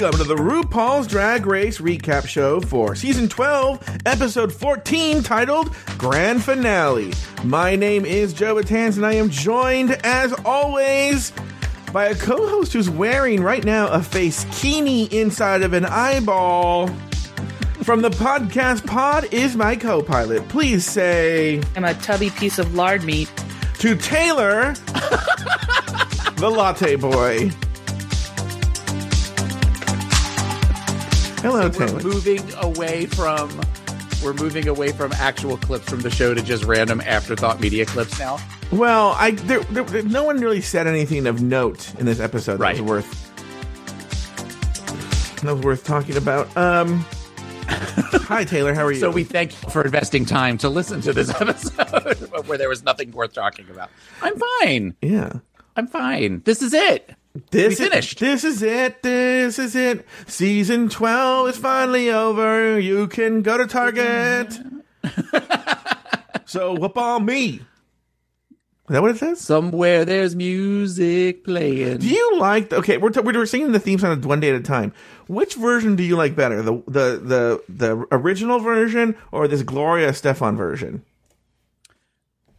Welcome to the RuPaul's Drag Race recap show for season 12, episode 14, titled Grand Finale. My name is Joe Betance, and I am joined, as always, by a co host who's wearing right now a face kini inside of an eyeball. From the podcast pod is my co pilot. Please say I'm a tubby piece of lard meat. to Taylor, the latte boy. Hello, we're Taylor. moving away from we're moving away from actual clips from the show to just random afterthought media clips now. Well, I there, there, no one really said anything of note in this episode that Right. was worth that was worth talking about. Um, hi Taylor, how are you? So we thank you for investing time to listen to this episode where there was nothing worth talking about. I'm fine. yeah. I'm fine. This is it. This We is, finished. This is it. This is it. Season twelve is finally over. You can go to Target. so whoop on me. Is that what it says? Somewhere there's music playing. Do you like? Okay, we're t- we're singing the theme song one day at a time. Which version do you like better, the the the the original version or this Gloria Estefan version?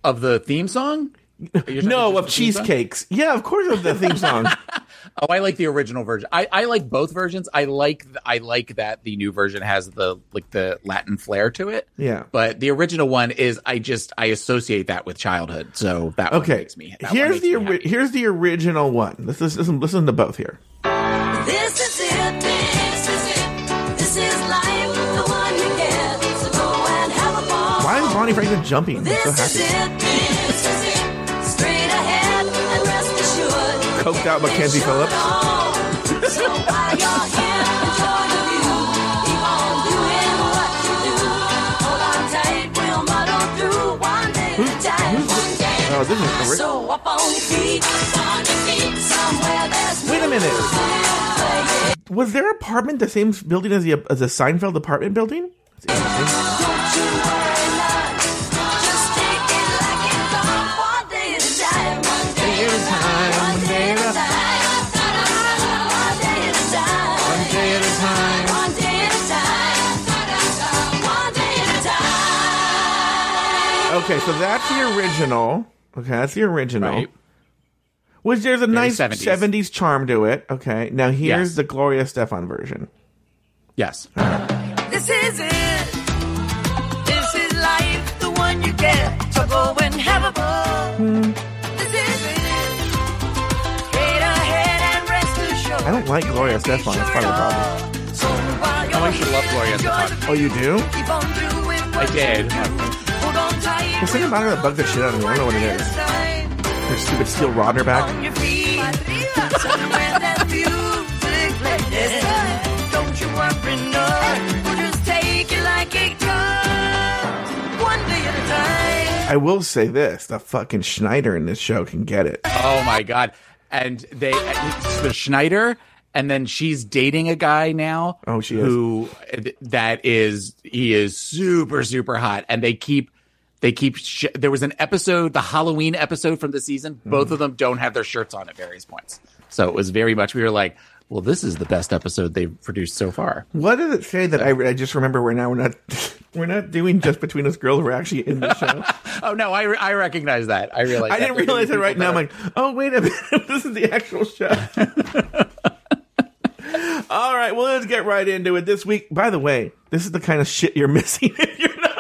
of the theme song? You're talking No, of the theme cheesecakes. Yeah, of course, of the theme song. Oh, I like the original version. I, I like both versions. I like I like that the new version has the like the Latin flair to it. Yeah. But the original one is I just I associate that with childhood. So that one Okay, makes me. that here's makes the me ori- happy. here's the original one. Let's listen, listen, listen to both here. This is it, this is it. This is life, the one you get. So go and have a ball. Why is Bonnie Franklin jumping? I'm This so is happy. it, time. out day at Oh, this is So up on your feet, on your feet, somewhere there's Wait a minute. Was their apartment the same building as the as the Seinfeld apartment building? Okay, so that's the original. Okay, that's the original. Right. Which there's a nice 70s. 70s. charm to it. Okay, now here's Yes. the Gloria Estefan version. Yes. This is it. This is life, the one you get. So go and have a ball. This is it. Straight ahead and rest assured. I don't like Gloria Estefan. That's part of the problem. So you're Oh, I should love Gloria enjoy Estefan. Oh, you do? Keep on doing I what did. You do. Hold on tight. There's something about her that bugs the shit out of me. I don't know what it is. Her stupid steel rodder back. On your feet. Somewhere that music plays. Don't you worry, no. We'll just take it like it comes. One day at a time. I will say this: the fucking Schneider in this show can get it. Oh my god. And they the Schneider and then she's dating a guy now. Oh, she is. Who that is he is super super hot and they keep they keep sh- there was an episode the Halloween episode from the season both Mm-hmm. of them don't have their shirts on at various points. So it was very much we were like, well this is the best episode they've produced so far. What did it say that I, I just remember? We're now we're not we're not doing just between us girls. We're actually in the show. Oh no, I I recognize that. I realize I didn't realize it right now. I'm like, oh wait a minute, this is the actual show. All right, well let's get right into it. This week, by the way, this is the kind of shit you're missing if you're not.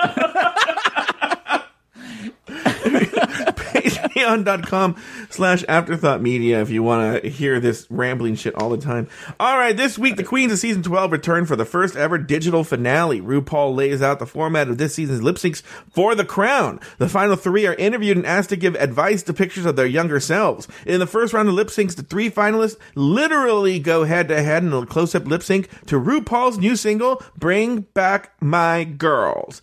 Patreon.com slash afterthought media if you want to hear this rambling shit all the time. All right, this week, the Queens of Season 12 return for the first ever digital finale. RuPaul lays out the format of this season's lip syncs for the crown. The final three are interviewed and asked to give advice to pictures of their younger selves. In the first round of lip syncs, the three finalists literally go head to head in a close up lip sync to RuPaul's new single, Bring Back My Girls.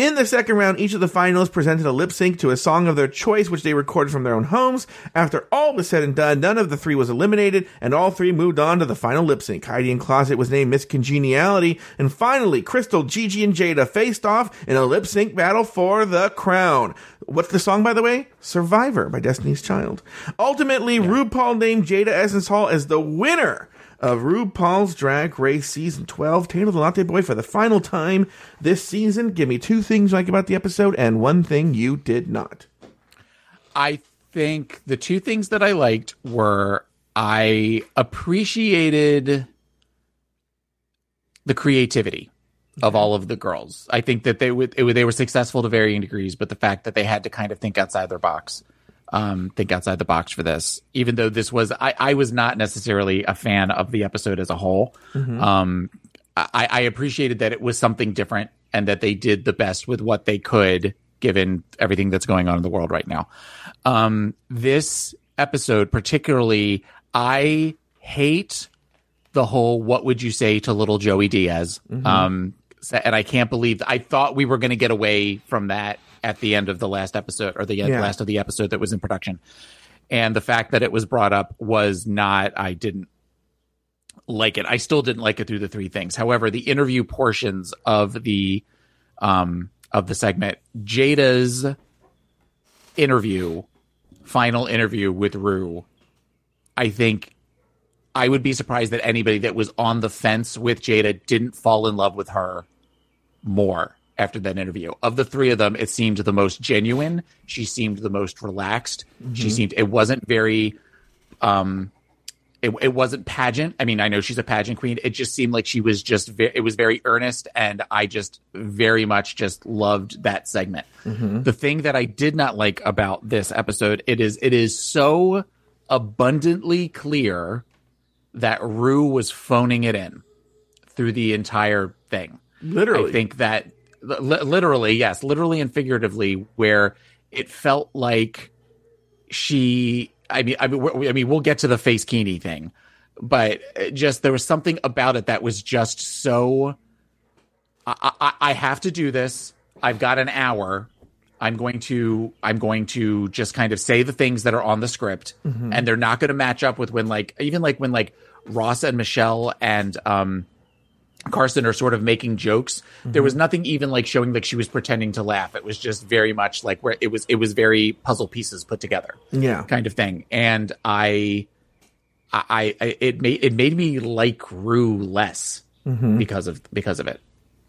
In the second round, each of the finalists presented a lip sync to a song of their choice, which they recorded from their own homes. After all was said and done, none of the three was eliminated, and all three moved on to the final lip sync. Heidi N Closet was named Miss Congeniality, and finally, Crystal, Gigi, and Jaida faced off in a lip sync battle for the crown. What's the song, by the way? Survivor by Destiny's Child. Ultimately, RuPaul named Jaida Essence Hall as the winner of RuPaul's Drag Race Season 12, Taylor the Latte Boy, for the final time this season. Give me two things you like about the episode and one thing you did not. I think the two things that I liked were I appreciated the creativity of all of the girls. I think that they would, it, would- they were successful to varying degrees, but the fact that they had to kind of think outside their box, um, think outside the box for this, even though this was, I, I was not necessarily a fan of the episode as a whole. Um, I, I appreciated that it was something different and that they did the best with what they could given everything that's going on in the world right now. Um, this episode, particularly, I hate the whole what would you say to little Joey Diaz? Um, and I can't believe I thought we were going to get away from that at the end of the last episode or the end, Yeah. last of the episode that was in production. And the fact that it was brought up was not, I didn't like it. I still didn't like it through the three things. However, the interview portions of the um of the segment, Jaida's interview, final interview with Rue, I think I would be surprised that anybody that was on the fence with Jaida didn't fall in love with her more after that interview. Of the three of them, it seemed the most genuine. She seemed the most relaxed. She seemed it wasn't very um it, it wasn't pageant. I mean, I know she's a pageant queen. It just seemed like she was just ve- it was very earnest and I just very much just loved that segment. The thing that I did not like about this episode, it is it is so abundantly clear that Rue was phoning it in through the entire thing. Literally. I think that li- literally, yes, literally and figuratively, where it felt like she. I mean, I mean, I mean, we'll get to the face kini thing, but just there was something about it that was just so. I, I, I have to do this. I've got an hour. I'm going to I'm going to just kind of say the things that are on the script, and they're not going to match up with when like even like when like Ross and Michelle and um Carson are sort of making jokes. There was mm-hmm. nothing even like showing like she was pretending to laugh. It was just very much like where it was it was very puzzle pieces put together Yeah. kind of thing. And I I, I it made it made me like Rue less mm-hmm. because of because of it.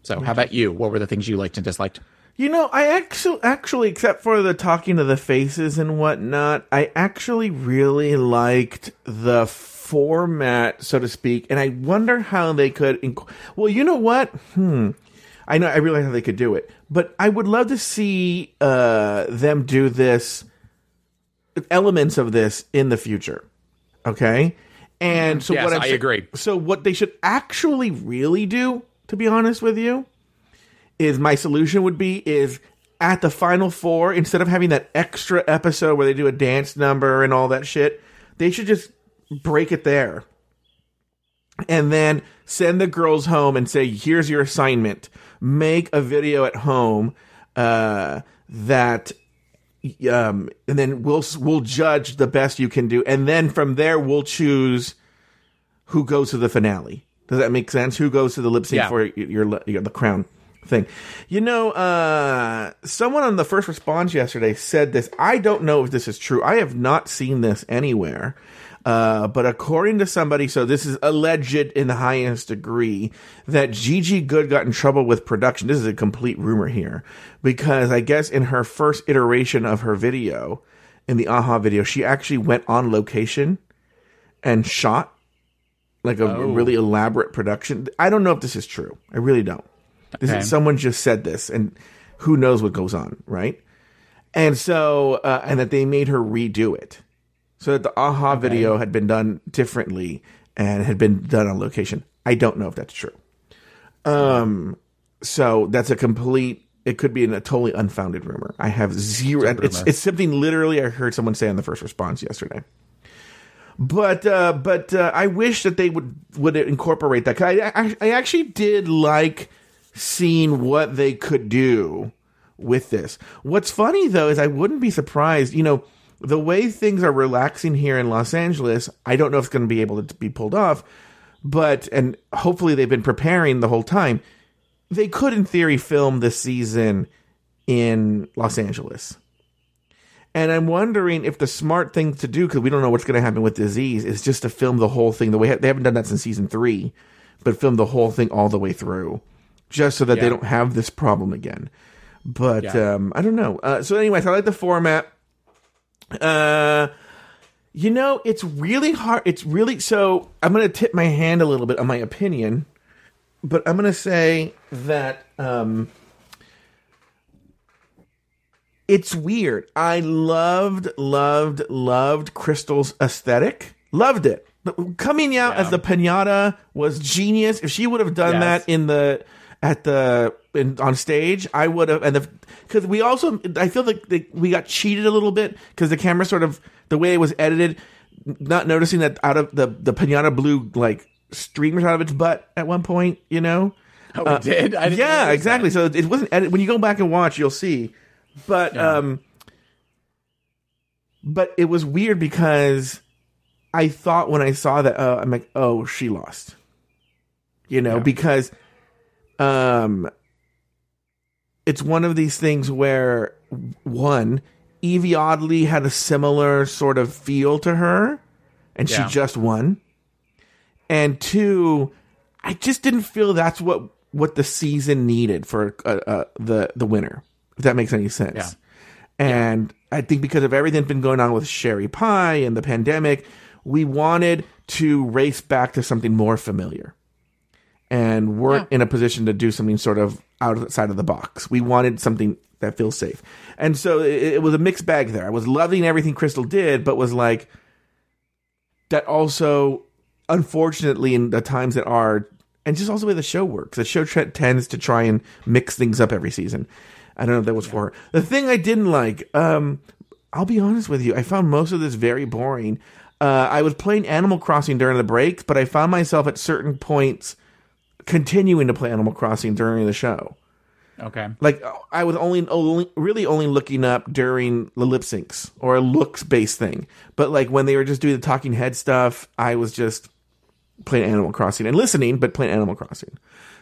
So how about you? What were the things you liked and disliked? You know, I actually, actually, except for the talking to the faces and whatnot, I actually really liked the format, so to speak. And I wonder how they could. Inc- well, you know what? Hmm. I know. I realize how they could do it, but I would love to see uh, them do this elements of this in the future. Okay. And so Yes, what I'm I agree. So what they should actually really do, to be honest with you, is my solution would be is at the final four instead of having that extra episode where they do a dance number and all that shit they should just break it there. And then send the girls home and say here's your assignment. Make a video at home uh, that um, and then we'll we'll judge the best you can do. And then from there we'll choose who goes to the finale. Does that make sense? Who goes to the lip sync Yeah. for your, your, your the crown thing. You know uh someone on the first response yesterday said this. I don't know if this is true. I have not seen this anywhere uh, but according to somebody, so this is alleged in the highest degree that Gigi Goode got in trouble with production. This is a complete rumor here because I guess in her first iteration of her video, in the AHA video, she actually went on location and shot like a Oh. really elaborate production. I don't know if this is true. I really don't. This Okay. is someone just said this, and who knows what goes on, right? and so uh, and that they made her redo it, so that the aha video had been done differently and had been done on location. I don't know if that's true. Um, so that's a complete. It could be a totally unfounded rumor. I have zero. It's rumor. it's something literally I heard someone say on the first response yesterday. But uh, but uh, I wish that they would would incorporate that. I, I I actually did like seeing what they could do with this. What's funny though is I wouldn't be surprised. You know the way things are relaxing here in Los Angeles. I don't know if it's going to be able to be pulled off, but and hopefully they've been preparing the whole time. They could, in theory, film this season in Los Angeles. And I'm wondering if the smart thing to do, because we don't know what's going to happen with disease, is just to film the whole thing the way they haven't done that since season three, but film the whole thing all the way through, just so that they don't have this problem again. But Yeah. um, I don't know. Uh, so, anyways, I like the format. Uh, you know, it's really hard. It's really so. I'm going to tip my hand a little bit on my opinion, but I'm going to say that um, it's weird. I loved, loved, loved Crystal's aesthetic. Loved it. Coming out as the pinata was genius. If she would have done Yes. that in the at the in, on stage, I would have. And because we also, I feel like the, we got cheated a little bit because the camera sort of the way it was edited, not noticing that out of the the pinata blew like streamers out of its butt at one point. You know. Oh, it did? I didn't yeah, exactly. that. So it wasn't edit. When you go back and watch, you'll see. But Yeah. um, but it was weird because I thought when I saw that, uh, I'm like, oh, she lost. You know, because um, it's one of these things where one, Yvie Oddly had a similar sort of feel to her, and Yeah. she just won. And two, I just didn't feel that's what what the season needed for uh, uh, the the winner. If that makes any sense. Yeah. And I think because of everything that's been going on with Sherry Pie and the pandemic, we wanted to race back to something more familiar. And weren't in a position to do something sort of outside of the box. We wanted something that feels safe. And so it, it was a mixed bag there. I was loving everything Crystal did, but was like, that also, unfortunately, in the times that are, and just also the way the show works, the show tre- tends to try and mix things up every season. I don't know if that was for her. The thing I didn't like, um, I'll be honest with you, I found most of this very boring. Uh, I was playing Animal Crossing during the break, but I found myself at certain points continuing to play Animal Crossing during the show. Okay. Like I was only, only really only looking up during the lip syncs or a looks based thing. But like when they were just doing the talking head stuff, I was just playing Animal Crossing and listening, but playing Animal Crossing.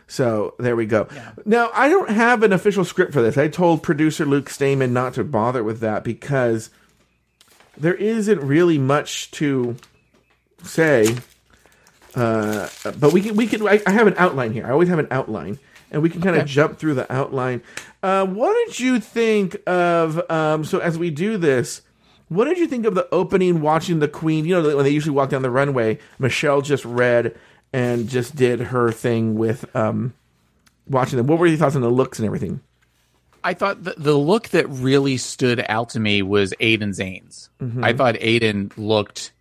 So there we go. Now I don't have an official script for this. I told producer Luke Stamen not to bother with that because there isn't really much to say. Uh, but we can we can I, I have an outline here. I always have an outline, and we can kind of jump through the outline. Uh, what did you think of? Um, so as we do this, what did you think of the opening? Watching the Queen, you know, when they usually walk down the runway, Michelle just read and just did her thing with um, watching them. What were your thoughts on the looks and everything? I thought the, the look that really stood out to me was Aiden Zhane's. Mm-hmm. I thought Aiden looked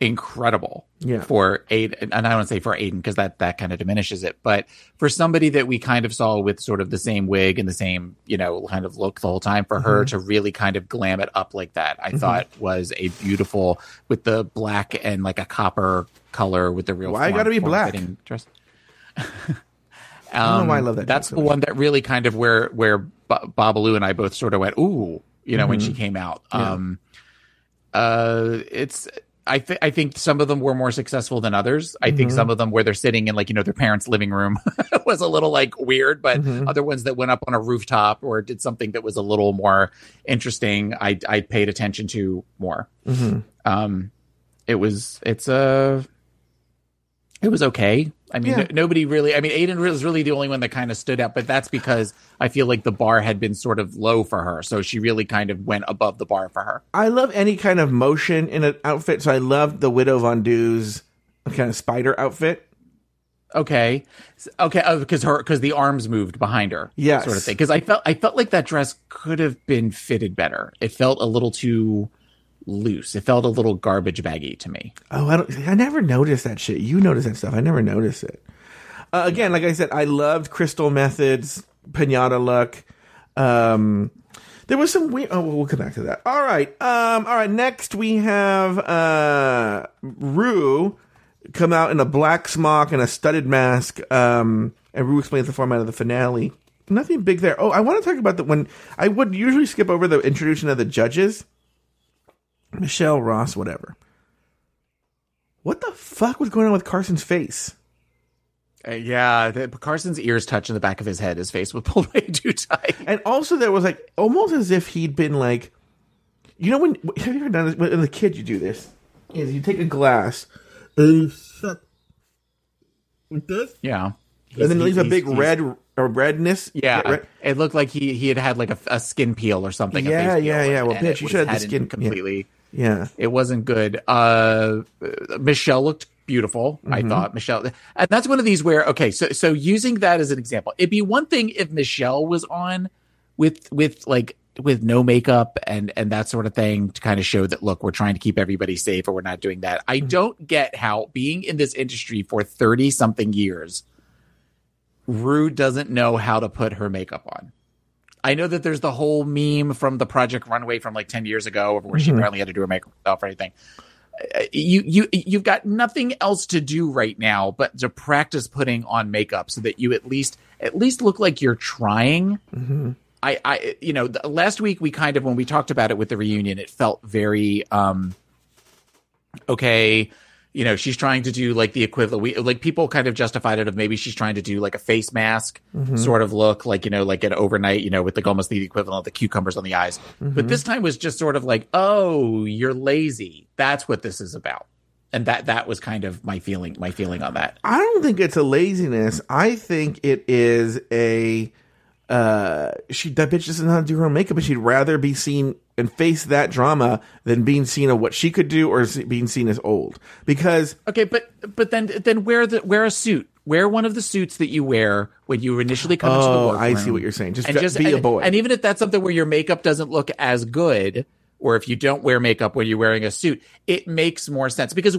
incredible Yeah. for Aiden, and I don't want to say for Aiden because that that kind of diminishes it, but for somebody that we kind of saw with sort of the same wig and the same you know kind of look the whole time, for Mm-hmm. her to really kind of glam it up like that, I thought was a beautiful with the black and like a copper color with the real. Why gotta be black? Dress. I don't know why I love that. Um, That's the so one that really kind of where where Ba- Babalu and I both sort of went, ooh, you know, when she came out. Um, uh, it's I think I think some of them were more successful than others. I think mm-hmm. some of them where they're sitting in like you know their parents' living room was a little like weird, but mm-hmm. other ones that went up on a rooftop or did something that was a little more interesting, I I paid attention to more. Mm-hmm. Um, it was it's a it was okay. I mean, Yeah. no- nobody really. I mean, Aiden was really the only one that kind of stood out, but that's because I feel like the bar had been sort of low for her, so she really kind of went above the bar for her. I love any kind of motion in an outfit. So I love the Widow Von'Du's kind of spider outfit. okay, okay, oh, because her because the arms moved behind her, yeah, sort of thing. Because I felt I felt like that dress could have been fitted better. It felt a little too loose. It felt a little garbage baggy to me. Oh, I don't. I never noticed that shit. You notice that stuff. I never noticed it. Uh, again, like I said, I loved Crystal Methyd's, Pinata look. Um, there was some weird. Oh, we'll come back to that. All right. Um, all right. Next, we have uh, Rue come out in a black smock and a studded mask. Um, and Rue explains the format of the finale. Nothing big there. Oh, I want to talk about the when I would usually skip over the introduction of the judges. Michelle Ross, whatever. What the fuck was going on with Carson's face? Uh, yeah, the, Carson's ears touched in the back of his head. His face was pulled way too tight. And also, there was like almost as if he'd been like, you know, when have you ever done this? When a kid, you do this is you take a glass and you suck like this, Yeah, and then it leaves a big red or redness. Yeah, red- it looked like he he had had like a, a skin peel or something. Yeah, yeah, yeah. Well, bitch, you should have the skin- completely. yeah. Yeah, it wasn't good. Uh, Michelle looked beautiful. I Mm-hmm. thought Michelle, and that's one of these where okay, so so using that as an example, it'd be one thing if Michelle was on with with like with no makeup and and that sort of thing to kind of show that look, we're trying to keep everybody safe, or we're not doing that. I Mm-hmm. don't get how being in this industry for thirty something years, Rue doesn't know how to put her makeup on. I know that there's the whole meme from the Project Runway from like 10 years ago where she apparently had to do her makeup herself or anything. Uh, You you you've got nothing else to do right now but to practice putting on makeup so that you at least at least look like you're trying. I I you know the, last week we kind of when we talked about it with the reunion it felt very um okay you know she's trying to do like the equivalent we like people kind of justified it of maybe she's trying to do like a face mask mm-hmm. sort of look like you know like an overnight you know with like almost the equivalent of the cucumbers on the eyes. But mm-hmm. this time was just sort of like oh you're lazy. That's what this is about. And that that was kind of my feeling my feeling on that. I don't think it's a laziness. I think it is a uh she that bitch doesn't know how to do her own makeup and she'd rather be seen and face that drama than being seen of what she could do or being seen as old. Because Okay, but but then then wear the wear a suit. Wear one of the suits that you wear when you initially come into the Oh, workroom. I see what you're saying. Just and dre- be a boy. And even if that's something where your makeup doesn't look as good, or if you don't wear makeup when you're wearing a suit, it makes more sense because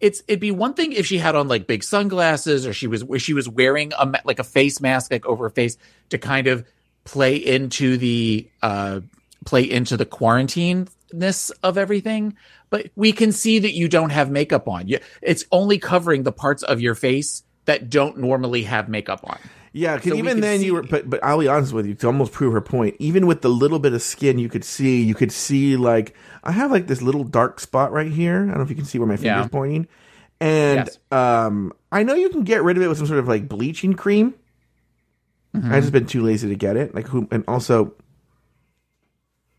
it's it'd be one thing if she had on like big sunglasses or she was she was wearing a like a face mask like over her face to kind of play into the uh play into the quarantineness of everything. But we can see that you don't have makeup on. You it's only covering the parts of your face that don't normally have makeup on Yeah, because So even then see- you were, but but I'll be honest with you to almost prove her point. Even with the little bit of skin you could see, you could see like I have like this little dark spot right here. I don't know if you can see where my finger's Yeah. pointing. And Yes. um, I know you can get rid of it with some sort of like bleaching cream. Mm-hmm. I've just been too lazy to get it. Like who? And also,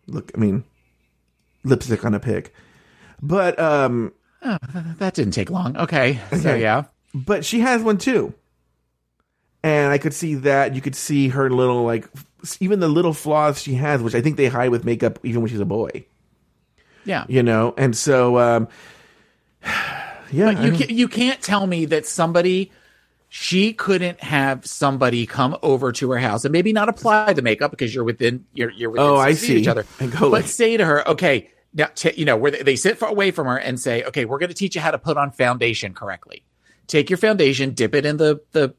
look, I mean, lipstick on a pig. But um, that didn't take long okay, so Okay. yeah but she has one too and i could see that you could see her little like even the little flaws she has which i think they hide with makeup even when she's a boy yeah you know and so um yeah But you can, you can't tell me that somebody she couldn't have somebody come over to her house and maybe not apply the makeup because you're within you're you're within Oh, I see. each other. And go but like- say to her, okay, now t- you know where they, they sit far away from her and say, okay, we're going to teach you how to put on foundation correctly. Take your foundation, dip it in the the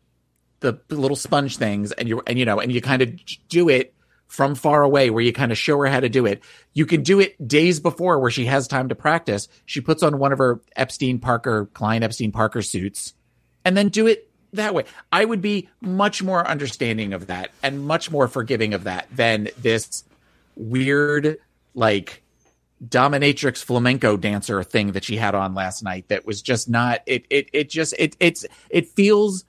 the little sponge things, and you and you know and you kind of do it from far away where you kind of show her how to do it. You can do it days before where she has time to practice. She puts on one of her Epstein Parker, Klein Epstein Parker suits and then do it that way. I would be much more understanding of that and much more forgiving of that than this weird, like, dominatrix flamenco dancer thing that she had on last night that was just not it it it just it it's it feels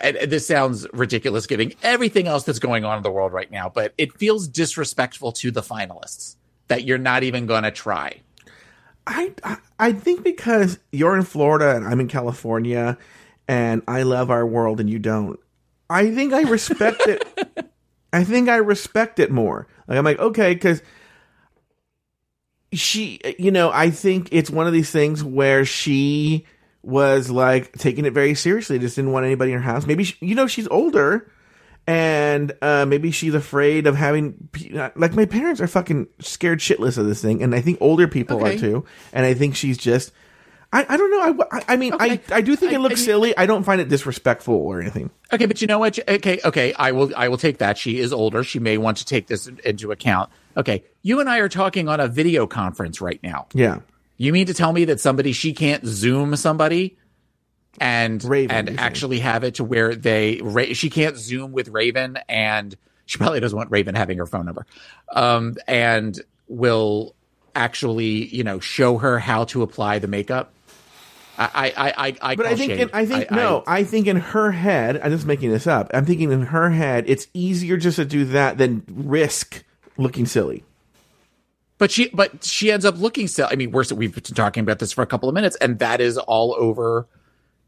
this sounds ridiculous giving everything else that's going on in the world right now, but it feels disrespectful to the finalists that you're not even going to try. I, I I think because you're in Florida and I'm in California, and I love our world and you don't. I think I respect it. I think I respect it more. Like I'm like okay, because she, you know, I think it's one of these things where she was like taking it very seriously. Just didn't want anybody in her house. Maybe she, you know she's older, and uh, maybe she's afraid of having like my parents are fucking scared shitless of this thing, and I think older people Okay. are too. And I think she's just. I, I don't know. I, I, mean, Okay. I, I do think I- it looks I silly. I don't find it disrespectful or anything. Okay, but you know what? Okay, okay, I will I will take that. She is older. She may want to take this into account. Okay, you and I are talking on a video conference right now. Yeah. You mean to tell me that somebody she can't zoom somebody and Raven, and actually have it to where they Ra- she can't zoom with Raven and she probably doesn't want Raven having her phone number. Um and will actually, you know, show her how to apply the makeup. I I I I But I think, in, I think no. I, think in her head, I'm just making this up. I'm thinking in her head, it's easier just to do that than risk looking silly. But she, but she ends up looking still. I mean, we're we've been talking about this for a couple of minutes, and that is all over.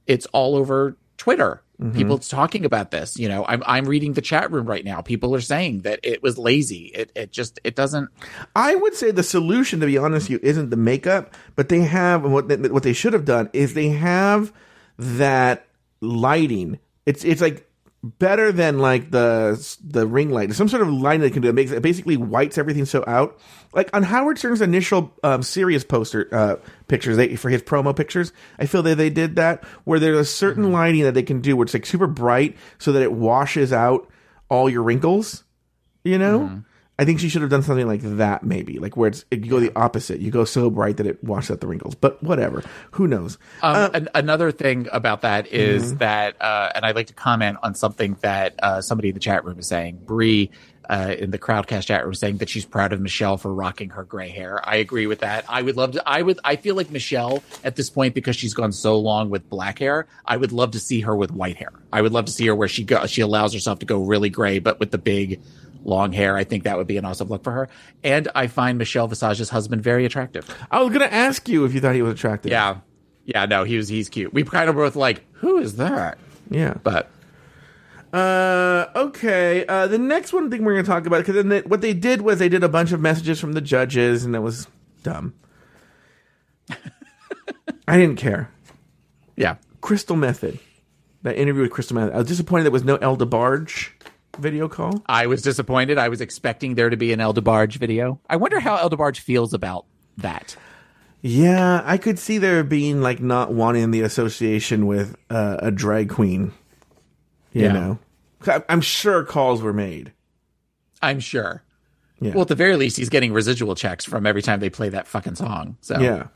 It's all over Twitter. Mm-hmm. People talking about this. You know, I'm I'm reading the chat room right now. People are saying that it was lazy. It it just it doesn't. I would say the solution, to be honest with you, isn't the makeup, but they have what they, what they should have done is they have that lighting. It's it's like better than like the the ring light. Some sort of lighting that can do it makes it basically whites everything so out. Like on Howard Stern's initial um, Sirius poster uh, pictures, they for his promo pictures, I feel that they did that where there's a certain lighting that they can do where it's like super bright so that it washes out all your wrinkles. You know. I think she should have done something like that, maybe, like where it's you go the opposite. You go so bright that it washes out the wrinkles. But whatever, who knows? Um, an, another thing about that is Mm-hmm. that, uh, and I'd like to comment on something that uh, somebody in the chat room is saying. Bree uh, in the Crowdcast chat room saying that she's proud of Michelle for rocking her gray hair. I agree with that. I would love to. I would. I feel like Michelle at this point because she's gone so long with black hair. I would love to see her with white hair. I would love to see her where she go. She allows herself to go really gray, but with the big. Long hair, I think that would be an awesome look for her. And I find Michelle Visage's husband very attractive. I was gonna ask you if you thought he was attractive. Yeah. Yeah, no, he was he's cute. We kind of both like, who is that? yeah. But Uh, okay. Uh, the next one thing we're gonna talk about because then they, what they did was they did a bunch of messages from the judges, and it was dumb. I didn't care. yeah. Crystal Methyd, that interview with Crystal Methyd. I was disappointed there was no El DeBarge video call. I was disappointed. I was expecting there to be an El DeBarge video. I wonder how El DeBarge feels about that. Yeah, I could see there being like not wanting the association with uh, a drag queen. You Yeah. know, I- I'm sure calls were made. I'm sure. Yeah. Well, at the very least, he's getting residual checks from every time they play that fucking song. So Yeah.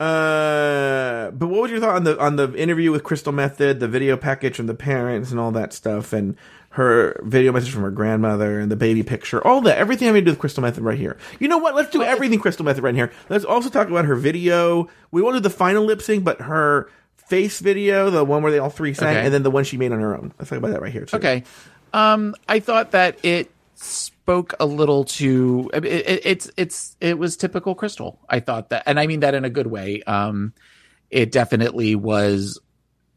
Uh, but what was your thought on the on the interview with Crystal Methyd, the video package from the parents and all that stuff, and her video message from her grandmother and the baby picture, all that, everything having to do with Crystal Methyd right here. You know what? Let's do everything Crystal Methyd right here. Let's also talk about her video. We won't do the final lip sync, but her face video, the one where they all three sang, Okay. and then the one she made on her own. Let's talk about that right here. Too. Okay. Um, I thought that it spoke a little to it, it, it's it's it was typical Crystal. I thought that, and I mean that in a good way. Um, it definitely was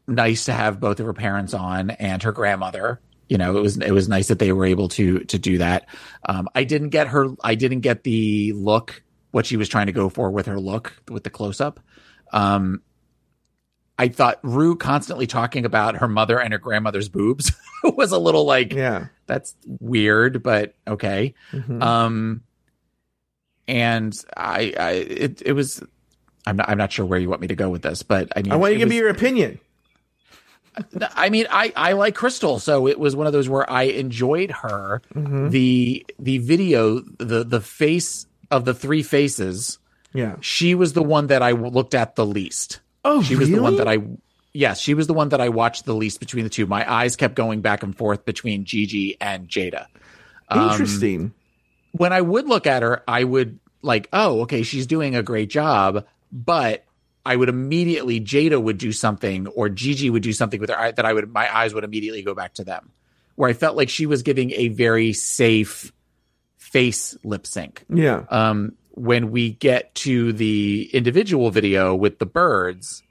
nice to have both of her parents on and her grandmother. You know, it was it was nice that they were able to to do that. Um, I didn't get her. I didn't get the look what she was trying to go for with her look with the close up. Um, I thought Rue constantly talking about her mother and her grandmother's boobs was a little like Yeah. that's weird, but okay. Mhm. Um, and I, I, it, it was. I'm not. I'm not sure where you want me to go with this, but I mean, I want you to give me your opinion. I mean, I, I like Crystal, so it was one of those where I enjoyed her. Mm-hmm. The the video, the the face of the three faces. Yeah. She was the one that I looked at the least. Oh, She was the one that I yes, she was the one that I watched the least between the two. My eyes kept going back and forth between Gigi and Jaida. Um, Interesting. When I would look at her, I would like, oh, okay, she's doing a great job, but I would immediately Jaida would do something or Gigi would do something with her eye that I would my eyes would immediately go back to them. Where I felt like she was giving a very safe face lip sync yeah. um, when we get to the individual video with the birds,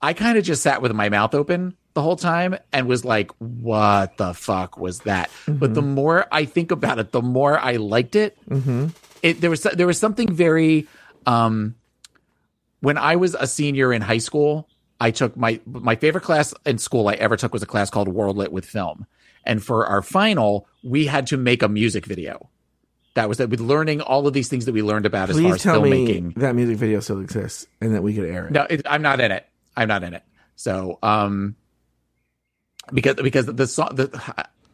I kind of just sat with my mouth open the whole time and was like, what the fuck was that? But the more I think about it, the more I liked it. Mm-hmm. It there was there was something very um when I was a senior in high school, I took my my favorite class in school I ever took was a class called World Lit with Film, and for our final we had to make a music video. That was that with learning all of these things that we learned about as far Please as tell me filmmaking. that music video still exists and that we could air it. No, it, I'm not in it. I'm not in it. So, um, because because the song, the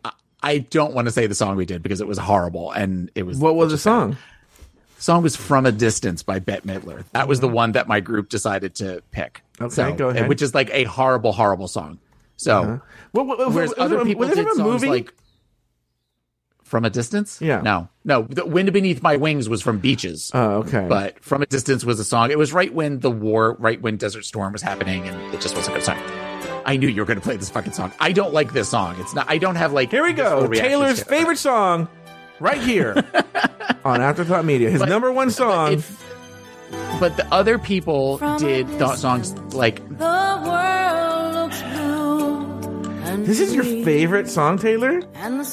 I- I don't want to say the song we did because it was horrible and it was What was the song? the song was "From a Distance" by Bette Midler. That was the one that my group decided to pick. Okay, So- go ahead. Which is like a horrible, horrible song. So, What, what, what, whereas was other people was did songs movie? like "From a Distance." Yeah. no, no. The "Wind Beneath My Wings" was from Beaches. Oh, okay. but from a distance was a song. It was right when the war, right when Desert Storm was happening, and it just wasn't a good song. I knew you were going to play this fucking song. I don't like this song. It's not. I don't have like. Here we go. Taylor's favorite song, right here on Afterthought Media. His But- number one song. It- but the other people did thought songs like The world looks blue. this is your favorite song, Taylor?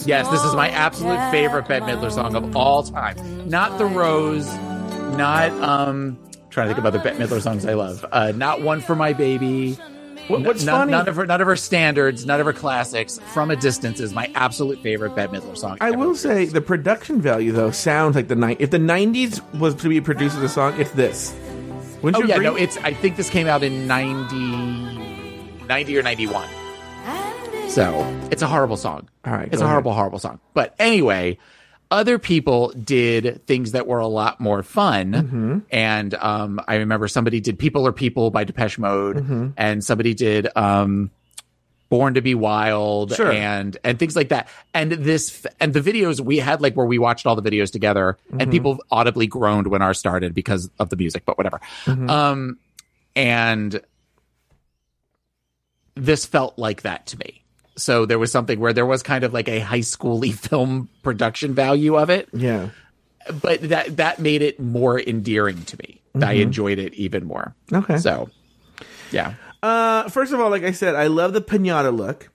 yes, this is my absolute favorite Bette Midler song of all time. Not the Rose, not um. Trying to think of other Bette Midler songs I love. Uh, not one for my baby. What, what's none, funny? none of her, none of her standards, none of her classics. From a distance is my absolute favorite Bette Midler song. I ever. will say the production value though sounds like the night. If the '90s was to be produced as a song, it's this. Wouldn't Oh you yeah, agree? no, it's. I think this came out in 90, 90 or ninety one. So it's a horrible song. All right, it's go a horrible, horrible song. But anyway, other people did things that were a lot more fun. Mm-hmm. And um, I remember somebody did "People Are People" by Depeche Mode, Mm-hmm. and somebody did um, "Born to Be Wild" Sure. and and things like that. And this and the videos we had like where we watched all the videos together, Mm-hmm. and people audibly groaned when ours started because of the music. But whatever. Mm-hmm. Um, and this felt like that to me. So there was something where there was kind of like a high schooly film production value of it, yeah. but that that made it more endearing to me. I enjoyed it even more. Mm-hmm. Okay. So, yeah. Uh, first of all, like I said, I love the pinata look,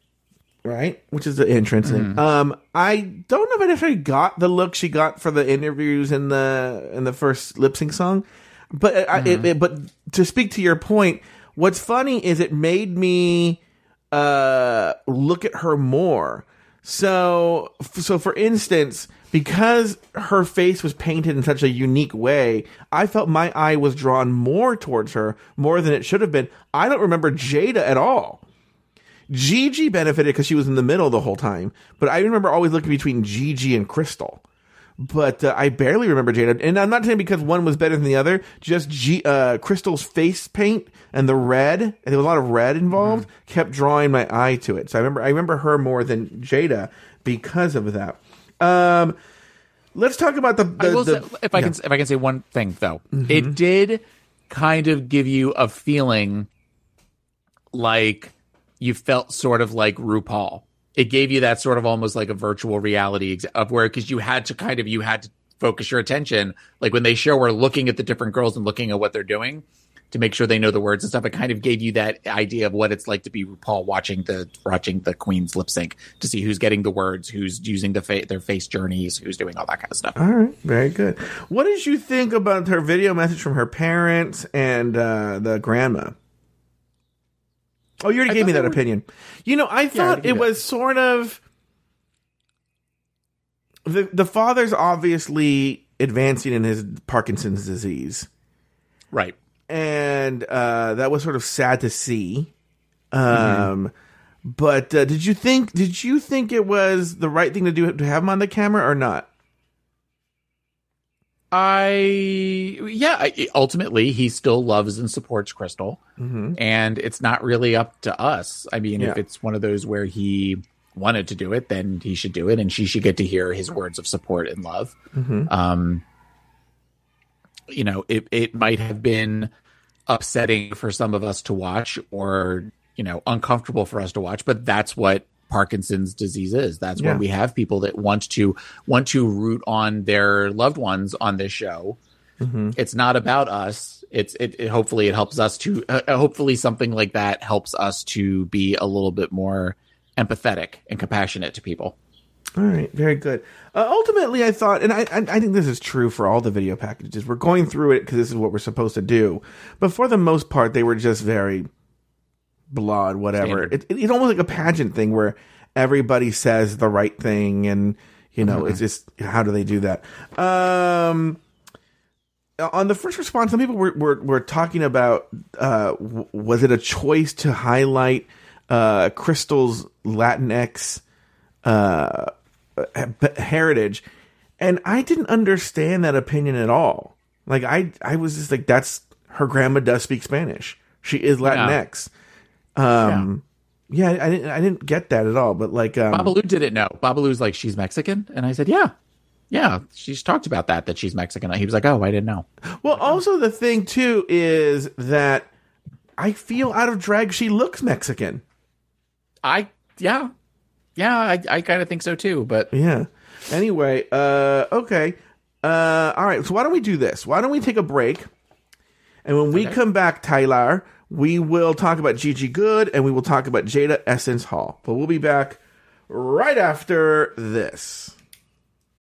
right? Which is the entrance. Mm-hmm. Um, I don't know if I necessarily got the look she got for the interviews in the in the first lip sync song, but Mm-hmm. it, it, but to speak to your point, what's funny is it made me uh look at her more. So so for instance, because her face was painted in such a unique way, I felt my eye was drawn more towards her more than it should have been. I don't remember Jaida at all. Gigi benefited because she was in the middle the whole time, but I remember always looking between Gigi and Crystal. But uh, I barely remember Jaida, and I'm not saying because one was better than the other. Just G- uh, Crystal's face paint and the red, and there was a lot of red involved, kept drawing my eye to it. So I remember I remember her more than Jaida because of that. Um, let's talk about the. the, I will the- say, if I can if I can say one thing though, it did kind of give you a feeling like you felt sort of like RuPaul. It gave you that sort of almost like a virtual reality ex- of where because you had to kind of you had to focus your attention like when they show her looking at the different girls and looking at what they're doing to make sure they know the words and stuff. It kind of gave you that idea of what it's like to be RuPaul watching the watching the Queen's lip sync to see who's getting the words, who's using the fa- their face journeys, who's doing all that kind of stuff. All right, very good. What did you think about her video message from her parents and uh, the grandma? Oh, you already I gave me that were- opinion. You know, I I thought already it gave that. was sort of the the father's obviously advancing in his Parkinson's disease, Right. and uh, that was sort of sad to see. Um, Mm-hmm. but uh, did you think did you think it was the right thing to do to have him on the camera or not? I yeah. I, ultimately, he still loves and supports Crystal, and it's not really up to us. I mean, if Mm-hmm. It's one of those where he wanted to do it, then he should do it, and she should get to hear his words of support and love. Mm-hmm. Um, you know, it it might have been upsetting for some of us to watch, or you know, uncomfortable for us to watch, but that's what Parkinson's disease is. That's Yeah. when we have people that want to want to root on their loved ones on this show. Mm-hmm. It's not about us. It's it, it hopefully it helps us to uh, uh, hopefully something like that helps us to be a little bit more empathetic and compassionate to people. All right, very good. Uh, ultimately, I thought, and I, I, I think this is true for all the video packages. We're going through it because this is what we're supposed to do. But for the most part, they were just very blood, whatever. It, it, it's almost like a pageant thing where everybody says the right thing, and you know, it's just how do they do that? Um, on the first response, some people were were, were talking about uh, w- was it a choice to highlight uh, Crystal's Latinx uh, heritage, and I didn't understand that opinion at all. Like I, I was just like, that's her grandma does speak Spanish. She is Latinx. Um, yeah, I didn't, I didn't get that at all. But like, um, Babalu didn't know. Babalu's like, she's Mexican, and I said, yeah, yeah. She's talked about that that she's Mexican. He was like, oh, I didn't know. well, also the thing too is that I feel out of drag. She looks Mexican. I yeah, yeah. I I kind of think so too. But Yeah. Anyway, uh, okay. Uh, all right. So why don't we do this? Why don't we take a break? And when we come back, Tyler, we will talk about Gigi Goode and we will talk about Jaida Essence Hall. But we'll be back right after this.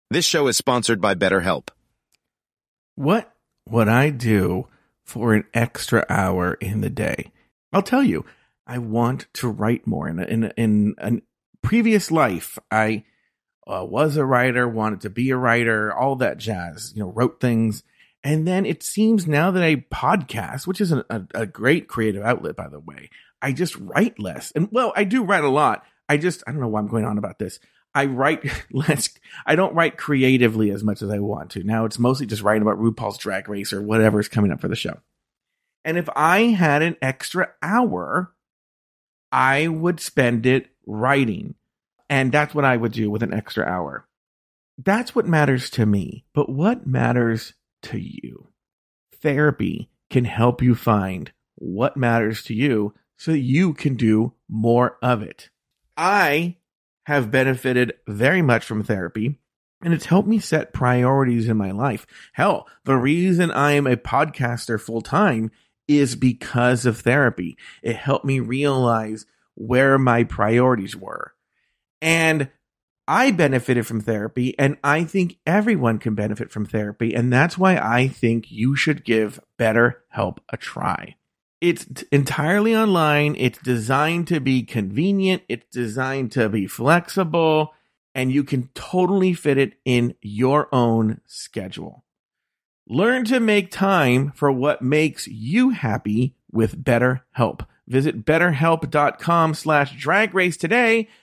This show is sponsored by BetterHelp. What would I do for an extra hour in the day? I'll tell you, I want to write more. In in in a previous life, I uh, was a writer, wanted to be a writer, all that jazz. You know, wrote things, and then it seems now that I podcast, which is a, a, a great creative outlet, by the way, I just write less. And well, I do write a lot. I just I don't know why I'm going on about this. I write less. I don't write creatively as much as I want to. Now it's mostly just writing about RuPaul's Drag Race or whatever's coming up for the show. And if I had an extra hour, I would spend it writing. And that's what I would do with an extra hour. That's what matters to me. But what matters to you? Therapy can help you find what matters to you so that you can do more of it. I have benefited very much from therapy and it's helped me set priorities in my life. Hell, the reason I am a podcaster full time is because of therapy. It helped me realize where my priorities were. And I benefited from therapy, and I think everyone can benefit from therapy. And that's why I think you should give BetterHelp a try. It's entirely online. It's designed to be convenient. It's designed to be flexible, and you can totally fit it in your own schedule. Learn to make time for what makes you happy with BetterHelp. Visit betterhelp.com slash drag race today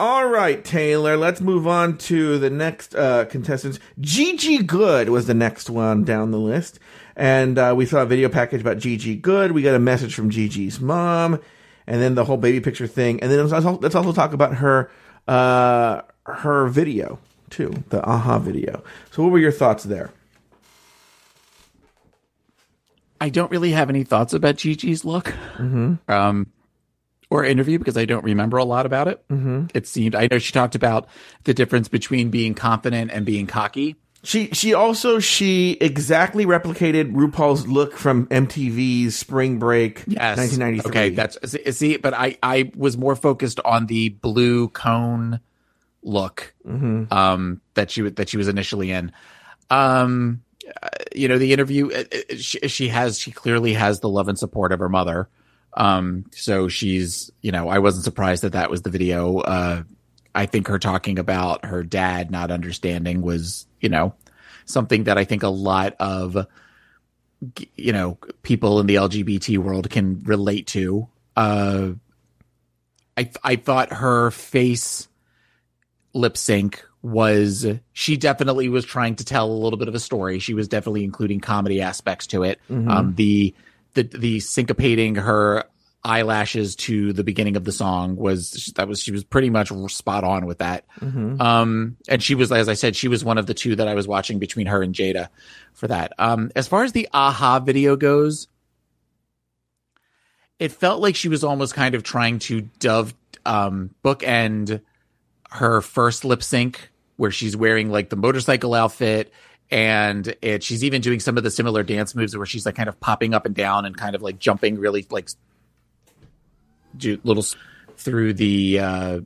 All right, Taylor, let's move on to the next uh, contestants. Gigi Goode was the next one down the list. And uh, we saw a video package about Gigi Goode. We got a message from Gigi's mom, and then the whole baby picture thing. And then let's also, let's also talk about her uh, her video, too, the aha video. So, what were your thoughts there? I don't really have any thoughts about Gigi's look. Um, or interview because I don't remember a lot about it. Mm-hmm. It seemed I know she talked about the difference between being confident and being cocky. She she also she exactly replicated RuPaul's look from MTV's Spring Break, Yes. 1993. Okay, that's see- but I I was more focused on the blue cone look um that she that she was initially in. Um uh, you know, the interview uh, uh, she, she has she clearly has the love and support of her mother. Um so she's, you know, I wasn't surprised that that was the video. Uh I think her talking about her dad not understanding was, you know, something that I think a lot of you know people in the LGBT world can relate to. Uh, I I thought her face lip sync was she definitely was trying to tell a little bit of a story. She was definitely including comedy aspects to it. Um, the the the syncopating her eyelashes to the beginning of the song was that was she was pretty much spot on with that. Um, and she was, as I said, she was one of the two that I was watching between her and Jaida for that. Um, as far as the aha video goes, it felt like she was almost kind of trying to dove um, bookend her first lip sync where she's wearing like the motorcycle outfit and it she's even doing some of the similar dance moves where she's like kind of popping up and down and kind of like jumping really like do little through the uh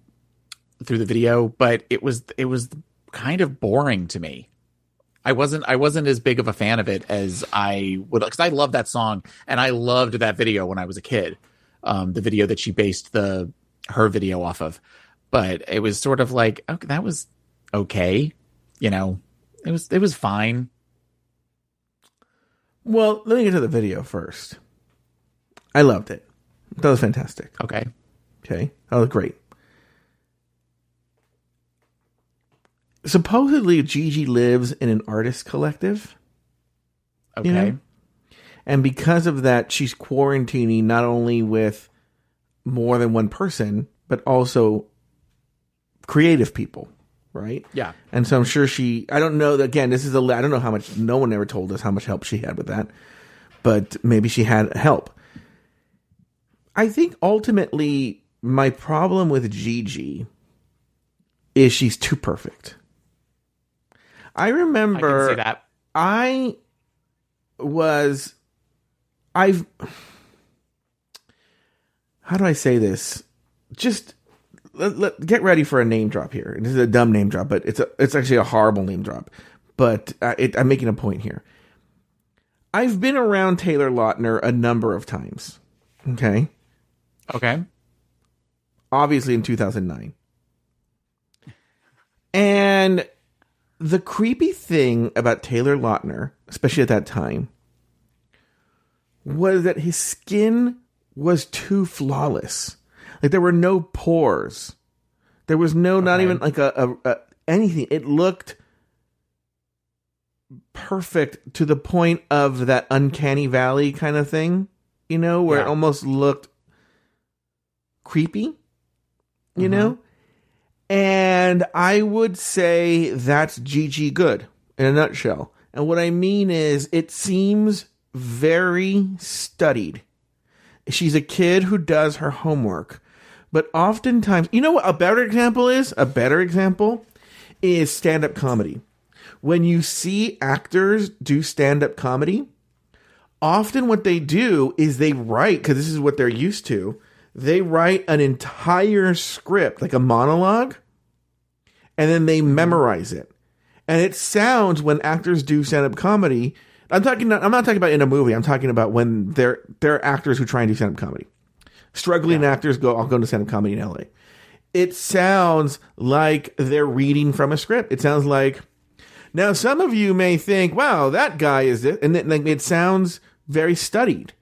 through the video. But it was it was kind of boring to me. I wasn't I wasn't as big of a fan of it as I would because I love that song and I loved that video when I was a kid. Um, the video that she based the her video off of, but it was sort of like okay, that was okay, you know, it was it was fine. Well, let me get to the video first. I loved it. That was fantastic. Okay, Okay. That was great. Supposedly, Gigi lives in an artist collective. okay, You know? And because of that, she's quarantining not only with more than one person, but also creative people, right? yeah, And so I'm sure she, I don't know, again, this is a, I don't know how much, no one ever told us how much help she had with that, but maybe she had help. I think ultimately my problem with Gigi is she's too perfect. I I remember can see that. I was I've how do I say this? Just let, let- get ready for a name drop here. This is a dumb name drop, but it's a it's actually a horrible name drop. But uh, it, I'm making a point here. I've been around Taylor Lautner a number of times. Okay, Okay, obviously in 2009. And the creepy thing about Taylor Lautner, especially at that time, was that his skin was too flawless. Like there were no pores. There was no, not even like a, a, a anything. It looked perfect to the point of that uncanny valley kind of thing, you know, where it almost looked creepy, you know? Mm-hmm. And I would say that's Gigi Goode in a nutshell. And what I mean is, it seems very studied. She's a kid who does her homework. But oftentimes, you know what a better example is? A better example is stand up comedy. When you see actors do stand up comedy, often what they do is they write, because this is what they're used to, they write an entire script, like a monologue, and then they mm-hmm. memorize it. And it sounds when actors do stand up comedy. I'm talking. I'm not talking about in a movie. I'm talking about when they're they're actors who try and do stand up comedy. Struggling actors go. I'll go to stand up comedy in L.A. It sounds like they're reading from a script. It sounds like now some of you may think, "Wow, that guy is it," and it, like, it sounds very studied.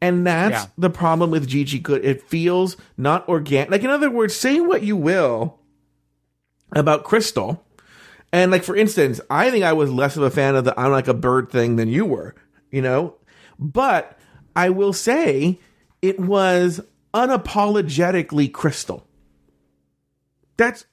And that's Yeah. the problem with Gigi Goode. It feels not organic. Like in other words, say what you will about Crystal. And like for instance, I think I was less of a fan of the I'm like a bird thing than you were, you know? But I will say it was unapologetically Crystal. That's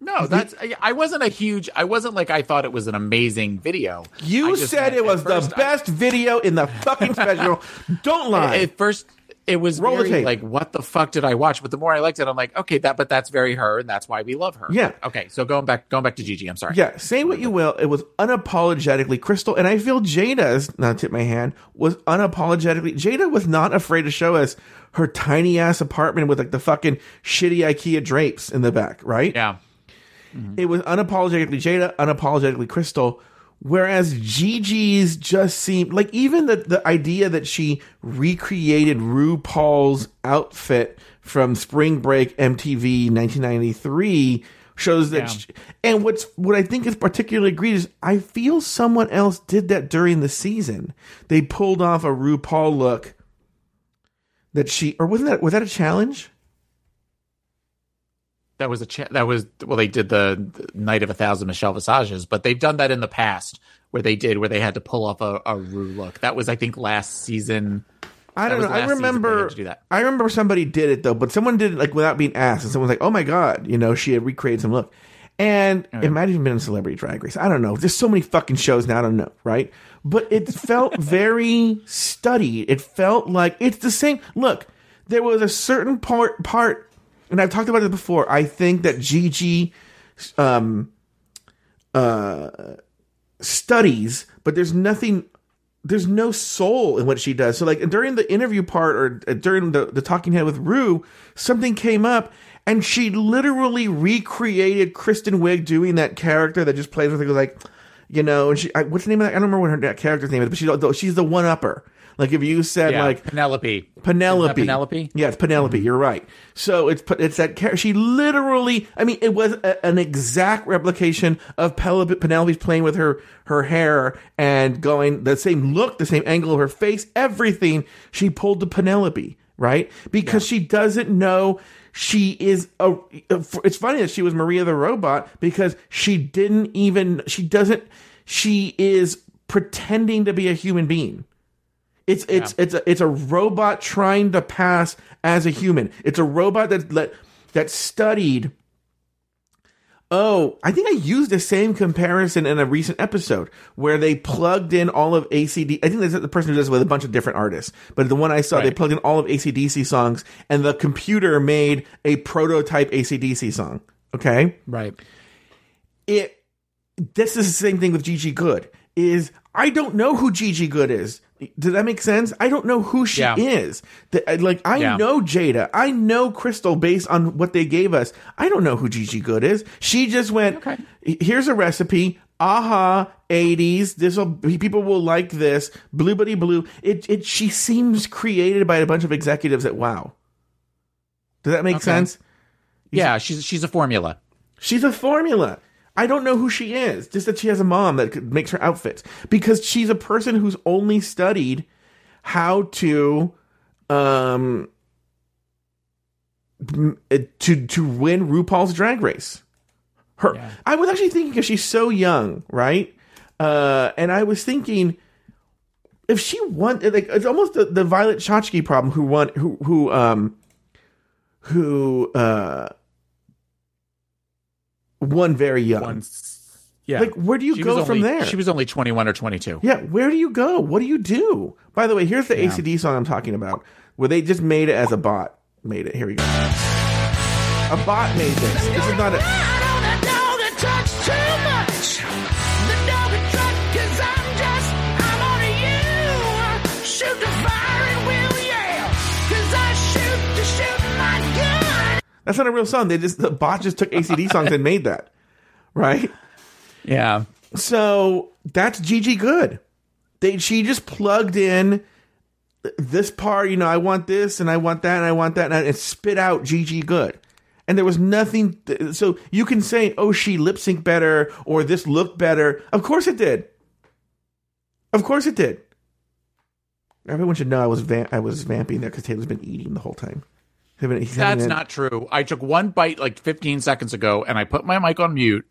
no, that's I- wasn't a huge. I wasn't like I thought it was an amazing video. you just said it was the I- best video in the fucking special. Don't lie. At first, it was Roll very like, what the fuck did I watch? But the more I liked it, I'm like, okay, that, but that's very her, and that's why we love her. Yeah. Okay, so going back, going back to Gigi. I'm sorry. Yeah, say what you will. It was unapologetically Crystal, and I feel Jaida's not tip my hand was unapologetically. Jaida was not afraid to show us her tiny ass apartment with like the fucking shitty IKEA drapes in the back, right? Yeah. It was unapologetically Jaida, unapologetically Crystal. Whereas Gigi's just seemed like even the, the idea that she recreated RuPaul's outfit from Spring Break MTV 1993 shows that. Yeah. she- and what's what I think is particularly egregious, I feel someone else did that during the season. They pulled off a RuPaul look that she or wasn't that was that a challenge? That was a cha- that was well, they did the, the Night of a Thousand Michelle Visages, but they've done that in the past where they did where they had to pull off a, a Rue look. That was I think last season. I don't know. I remember. do that. I remember somebody did it though, but someone did it like without being asked, and someone's like, "Oh my god," you know, she had recreated some look, and it might have even been a Celebrity Drag Race. I don't know. There's so many fucking shows now. I don't know, right? But it felt very studied. It felt like it's the same. Look, there was a certain part part, and I've talked about it before. I think that Gigi, um, uh, studies, but there's nothing there's no soul in what she does. So like during the interview part or uh, during the, the talking head with Rue, something came up and she literally recreated Kristen Wiig doing that character that just plays with her like, you know, and she, I, what's the name of that? I don't remember what her character's name is, but she's, she's the one upper. Like if you said Yeah, like Penelope. Penelope. Penelope? Yeah, it's Penelope. Mm-hmm. You're right. So it's it's that character. She literally. I mean, it was a, an exact replication of Penelope, Penelope's playing with her her hair and going the same look, the same angle of her face, everything. She pulled to Penelope, right? Because she doesn't know she is a. It's funny that she was Maria the robot because she didn't even. She doesn't. She is pretending to be a human being. It's it's it's a it's a robot trying to pass as a human. It's a robot that that that studied. Oh, I think I used the same comparison in a recent episode where they plugged in all of ACD. I think that's the person who does it with a bunch of different artists, but the one I saw, they plugged in all of ACDC songs, and the computer made a prototype ACDC song. Okay, Right. it this is the same thing with Gigi Goode. Is I don't know who Gigi Goode is. Does that make sense? I don't know who she Yeah. is. Like I Yeah. know Jaida, I know Crystal based on what they gave us. I don't know who Gigi Goode is. She just went. Okay. Here's a recipe. Aha, 80s. This will people will like this. Blue buddy blue. It it she seems created by a bunch of executives at Wow. Does that make Okay. sense? Yeah, she's she's a formula. She's a formula. I don't know who she is. Just that she has a mom that makes her outfits because she's a person who's only studied how to um uh, to to win RuPaul's Drag Race. Her, Yeah. I was actually thinking because she's so young, right? Uh, and I was thinking if she won, like it's almost the, the Violet Chachki problem, who won, who who um who uh won very young. Once, yeah. Like, where do you She go from only- there? She was only twenty one or twenty two. Yeah, where do you go? What do you do? By the way, here's the Yeah. ACD song I'm talking about, where they just made it as a bot. Made it. Here we go. A bot made this. This is not a. That's not a real song. They just the bot just took ACD songs and made that, right? Yeah. So that's Gigi Goode. They she just plugged in this part. You know, I want this and I want that and I want that, and it spit out Gigi Goode. And there was nothing. So you can say, "Oh, she lip synced better," or "This looked better." Of course it did. Of course it did. Everyone should know I was va- I was vamping there because Taylor's been eating the whole time. Having That's not true. I took one bite like 15 seconds ago and I put my mic on mute.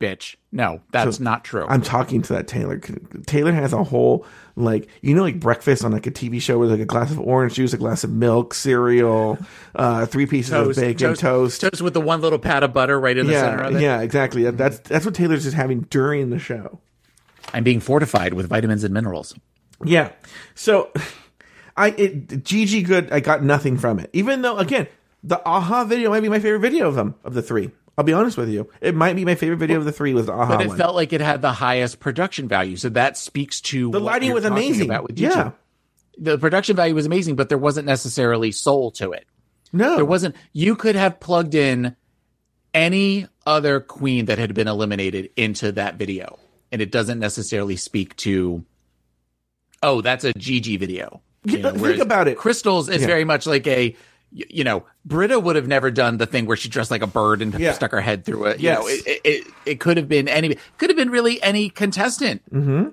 Bitch. No, that's So, not true. I'm talking to that Taylor. Taylor has a whole like you know like breakfast on like a TV show with like a glass of orange juice, a glass of milk, cereal, uh, three pieces of bacon, toast. toast with the one little pat of butter right in the center yeah, of it. yeah, exactly. That's that's what Taylor's just having during the show. I'm being fortified with vitamins and minerals. Yeah. So I it Gigi Goode, I got nothing from it. Even though again, the aha video might be my favorite video of them of the three. I'll be honest with you. It might be my favorite video of the three was the aha But it one. felt like it had the highest production value. So that speaks to the what lighting was amazing. About with yeah. The production value was amazing, but there wasn't necessarily soul to it. No. There wasn't. You could have plugged in any other queen that had been eliminated into that video, and it doesn't necessarily speak to. Oh, that's a Gigi video. You know, think about it. Crystals is Yeah. very much like a, You know, Brita would have never done the thing where she dressed like a bird and Yeah. stuck her head through it. Yes. Know, it, it, it, could have been any, could have been really any contestant. Mm-hmm.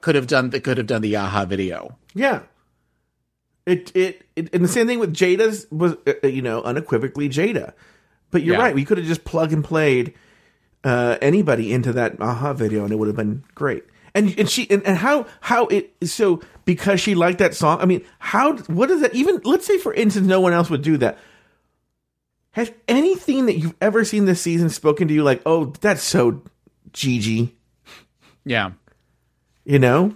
Could have done the, could have done the Yaha video. Yeah. It, it it and the same thing with Jaida's was uh, uh, you know unequivocally Jaida, but you're Yeah. right. We could have just plug and played uh, anybody into that aha video and it would have been great. And and she and, and how how it so because she liked that song. I mean, how what does that even? Let's say for instance, no one else would do that. Has anything that you've ever seen this season spoken to you like, oh, that's so Gigi? Yeah. You know?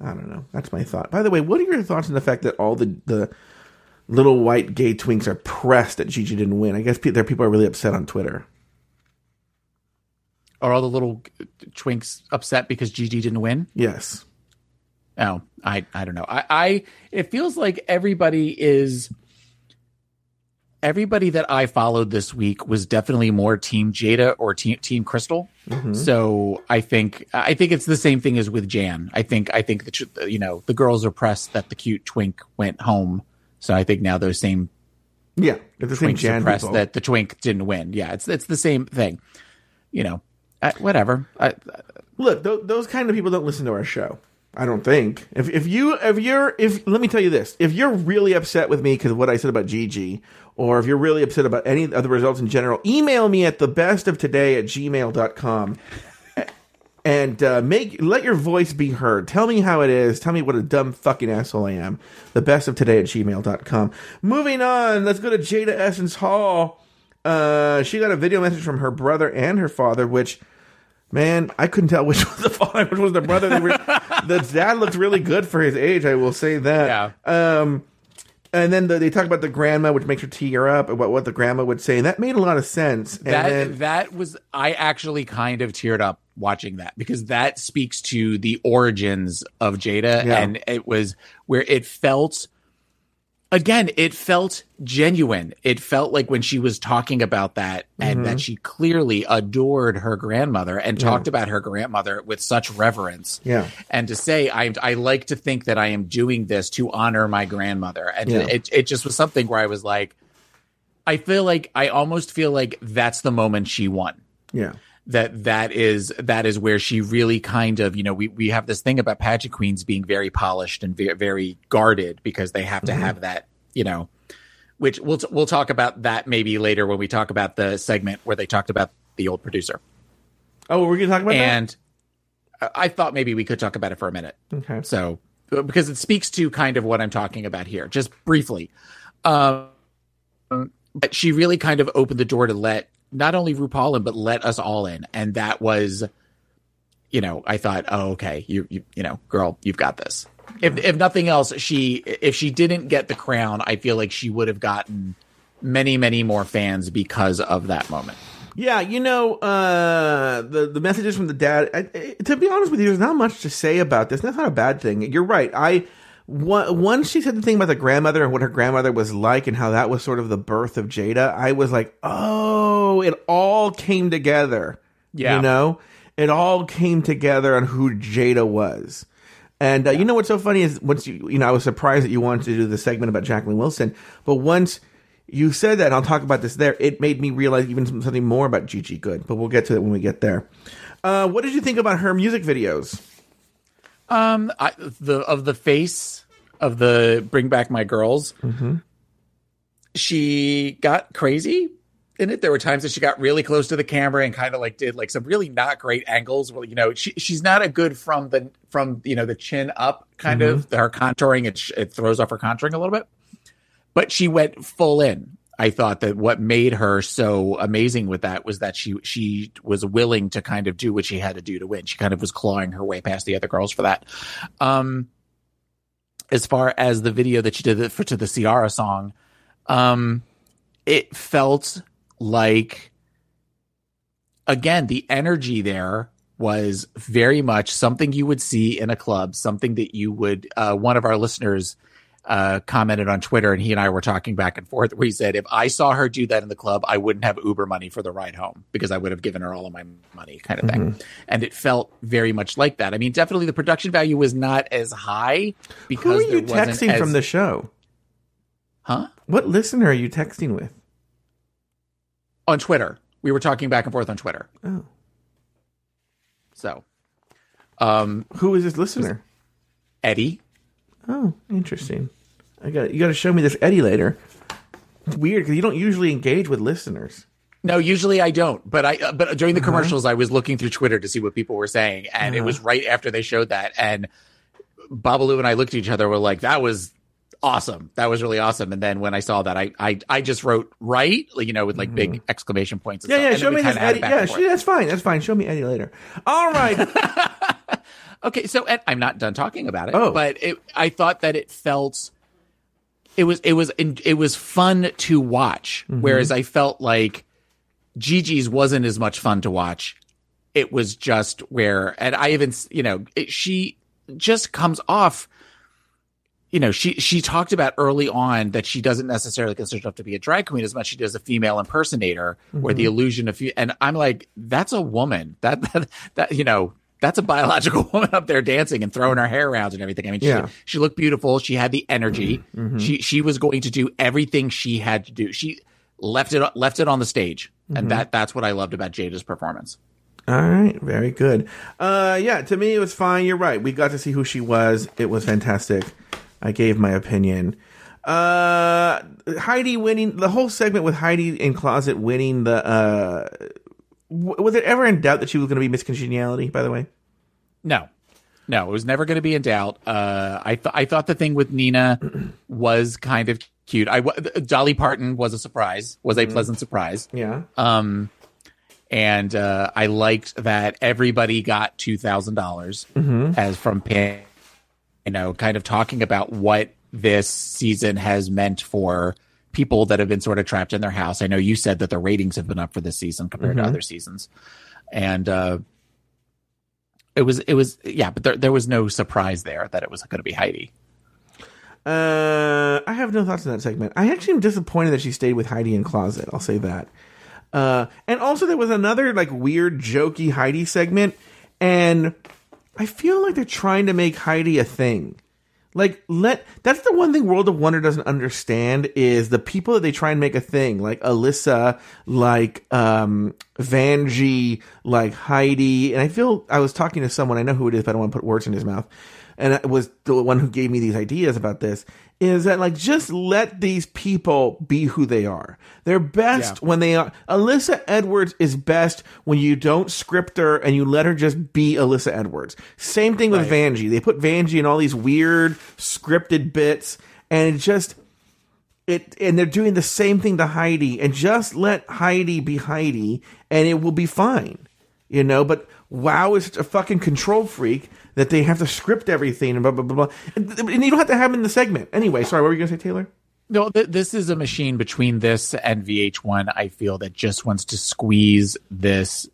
I don't know. That's my thought. By the way, what are your thoughts on the fact that all the the little white gay twinks are pressed that Gigi didn't win? I guess pe- there are people are really upset on Twitter. Are all the little twinks upset because Gigi didn't win? Yes. Oh, I I don't know. I, I it feels like everybody is everybody that I followed this week was definitely more team Jaida or team team Crystal. Mm-hmm. So I think I think it's the same thing as with Jan. I think I think that you know the girls are pressed that the cute twink went home. So I think now those same Yeah, the same Jan pressed people. that the twink didn't win. Yeah, it's it's the same thing. You know, I, whatever. I, Look, th- those kind of people don't listen to our show. I don't think. If if you if you're if let me tell you this, if you're really upset with me because of what I said about Gigi, or if you're really upset about any of the results in general, email me at the best of today at gmail.com and uh, make let your voice be heard. Tell me how it is. Tell me what a dumb fucking asshole I am. The best of today at gmail.com. Moving on, let's go to Jaida Essence Hall. Uh, she got a video message from her brother and her father, which man, I couldn't tell which was the father, which was the brother. They were, the dad looked really good for his age. I will say that. Yeah. Um, and then the, they talk about the grandma, which makes her tear up about what the grandma would say, and that made a lot of sense. And that then, that was I actually kind of teared up watching that because that speaks to the origins of Jaida Yeah. and it was where it felt again it felt genuine it felt like when she was talking about that and Mm-hmm. that she clearly adored her grandmother and talked about her grandmother with such reverence Yeah. and to say I I like to think that I am doing this to honor my grandmother and Yeah. it it just was something where I was like I feel like I almost feel like that's the moment she won yeah. That that is that is where she really kind of you know we we have this thing about pageant queens being very polished and very, very guarded because they have to have that you know which we'll t- we'll talk about that maybe later when we talk about the segment where they talked about the old producer Oh, we're gonna talk about and I- I thought maybe we could talk about it for a minute. Okay. so because it speaks to kind of what I'm talking about here, just briefly. Um, but she really kind of opened the door to let not only RuPaul in, but let us all in, and that was, you know, I thought, oh, okay, you, you, you know, girl, you've got this. If if nothing else, she if she didn't get the crown, I feel like she would have gotten many many more fans because of that moment. Yeah, you know, uh, the the messages from the dad. I, I- to be honest with you, there's not much to say about this. That's not a bad thing. You're right. I once she said the thing about the grandmother and what her grandmother was like, and how that was sort of the birth of Jaida. I was like, oh, it all came together. Yeah. you know, it all came together on who Jaida was. And uh, you know what's so funny is once you, you know, I was surprised that you wanted to do the segment about Jacqueline Wilson, but once you said that, and I'll talk about this there, it made me realize even something more about Gigi Goode, but we'll get to it when we get there. Uh, what did you think about her music videos? Um, I, the of the face of the Bring Back My Girls, she got crazy in it. There were times that she got really close to the camera and kind of like did like some really not great angles. Well, you know, she she's not a good from the from you know the chin up kind of her contouring. It it throws off her contouring a little bit, but she went full in. I thought that what made her so amazing with that was that she she was willing to kind of do what she had to do to win. She kind of was clawing her way past the other girls for that. Um, as far as the video that she did for to the Ciara song, um, it felt like again the energy there was very much something you would see in a club, something that you would. Uh, one of our listeners uh, commented on Twitter, and he and I were talking back and forth. Where he said, "If I saw her do that in the club, I wouldn't have Uber money for the ride home because I would have given her all of my money, kind of thing." And it felt very much like that. I mean, definitely the production value was not as high because Who are you texting as- from the show? huh What listener are you texting with? on Twitter. We were talking back and forth on Twitter. Oh. So, um, Who is this listener? Eddie. Oh, interesting. I got you. Got to show me this Eddie later. It's weird because you don't usually engage with listeners. No, usually I don't. But I uh, but during the Uh-huh. commercials, I was looking through Twitter to see what people were saying, and it Uh-huh. was right after they showed that, and Babalu and I looked at each other. We're like, "That was awesome. That was really awesome." And then when I saw that, I I, I just wrote right, you know, with like big exclamation points. And Mm-hmm. Yeah, stuff. yeah. And Show me this it Eddie. Yeah, she, that's fine. That's fine. Show me Eddie later. All right. Okay, so and I'm not done talking about it. Oh. but it, I thought that it felt it was it was it was fun to watch, Mm-hmm. whereas I felt like Gigi's wasn't as much fun to watch. It was just where, and I even you know it, she just comes off. You know, she she talked about early on that she doesn't necessarily consider herself to be a drag queen as much as she does a female impersonator, or the illusion of. And I'm like, that's a woman. That that, that you know, that's a biological woman up there dancing and throwing her hair around and everything. I mean, she, Yeah. she looked beautiful. She had the energy. She she was going to do everything she had to do. She left it left it on the stage, and that that's what I loved about Jaida's performance. All right, very good. Uh, yeah, to me it was fine. You're right. We got to see who she was. It was fantastic. I gave my opinion. Uh, Heidi winning the whole segment with Heidi N Closet winning the. Uh, w- was it ever in doubt that she was going to be Miss Congeniality? By the way, No, no, it was never going to be in doubt. Uh, I th- I thought the thing with Nina was kind of cute. I w- Dolly Parton was a surprise, was a pleasant surprise. yeah. Um, and uh, I liked that everybody got two dollars as from Pam. You know, kind of talking about what this season has meant for people that have been sort of trapped in their house. I know you said that the ratings have been up for this season compared to other seasons, and uh, it was it was yeah, but there there was no surprise there that it was going to be Heidi. Uh, I have no thoughts on that segment. I actually am disappointed that she stayed with Heidi N Closet. I'll say that. Uh, and also there was another like weird jokey Heidi segment, and I feel like they're trying to make Heidi a thing. Like let that's the one thing World of Wonder doesn't understand is the people that they try and make a thing, like Alyssa, like um Vanjie, like Heidi. And I feel I was talking to someone, I know who it is, but I don't want to put words in his mouth. And it was the one who gave me these ideas about this. Is that like just let these people be who they are. They're best Yeah. when they are. Alyssa Edwards is best when you don't script her and you let her just be Alyssa Edwards. Same thing with Vanjie. They put Vanjie in all these weird scripted bits, and it just it. And they're doing the same thing to Heidi. And just let Heidi be Heidi, and it will be fine. You know. But Wow is such a fucking control freak that they have to script everything and blah blah blah blah. And, and you don't have to have him in the segment anyway. Sorry, what were you gonna say, Taylor? No, th- this is a machine between this and VH1. I feel that just wants to squeeze this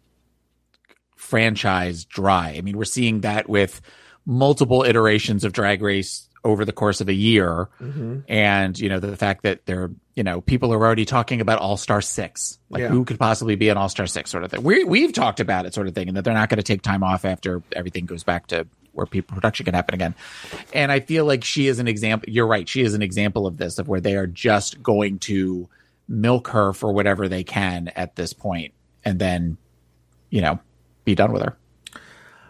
franchise dry. I mean, we're seeing that with multiple iterations of Drag Race over the course of a year, mm-hmm. and you know the fact that they're you know people are already talking about All Star Six, like Yeah. who could possibly be an All Star Six sort of thing. We we've talked about it sort of thing, and that they're not going to take time off after everything goes back to where people production can happen again. And I feel like she is an example. You're right. She is an example of this, of where they are just going to milk her for whatever they can at this point, and then, you know, be done with her.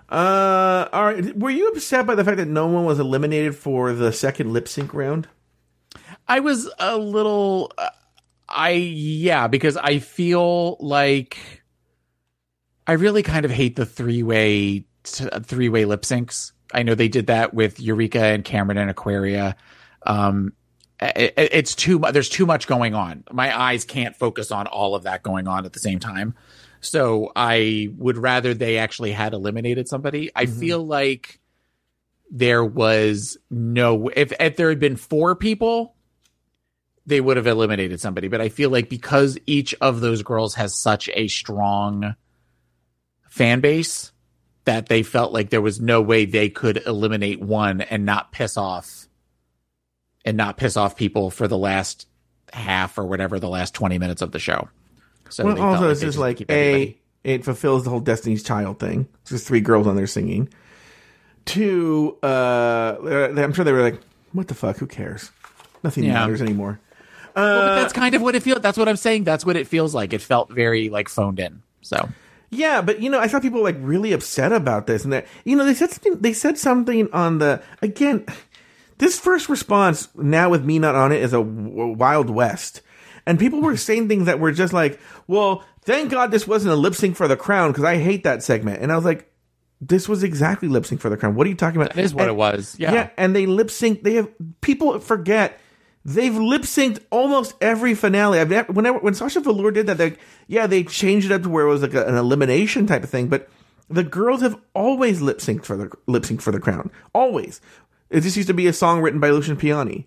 Uh, all right. Were you upset by the fact that no one was eliminated for the second lip sync round? I was a little, uh, I yeah, because I feel like I really kind of hate the three way three way lip syncs. I know they did that with Eureka and Kameron and Aquaria. Um, it, it- it's too. There's too much going on. My eyes can't focus on all of that going on at the same time. So I would rather they actually had eliminated somebody. I mm-hmm. feel like there was no if if there had been four people, they would have eliminated somebody. But I feel like because each of those girls has such a strong fan base that they felt like there was no way they could eliminate one and not piss off and not piss off people for the last half or whatever the last 20 minutes of the show. So well, also, it's just like a it fulfills the whole Destiny's Child thing. It's just three girls on there singing. Two, uh, I'm sure they were like, "What the fuck? Who cares? Nothing Yeah. matters anymore." Well, Uh, but that's kind of what it feels. That's what I'm saying. That's what it feels like. It felt very like phoned in. So Yeah, but you know, I saw people like really upset about this, and that you know they said something. They said something on the again. This first response now with me not on it is a w- wild west, and people were saying things that were just like, "Well, thank God this wasn't a lip sync for the crown because I hate that segment." And I was like, "This was exactly lip sync for the crown. What are you talking about?" That is what And- it was. Yeah. and they lip sync. They have people forget they've lip synced almost every finale. I've never, whenever when Sasha Velour did that, they yeah they changed it up to where it was like a, an elimination type of thing. But the girls have always lip synced for the lip synced for the crown. Always. It just used to be a song written by Lucian Piane.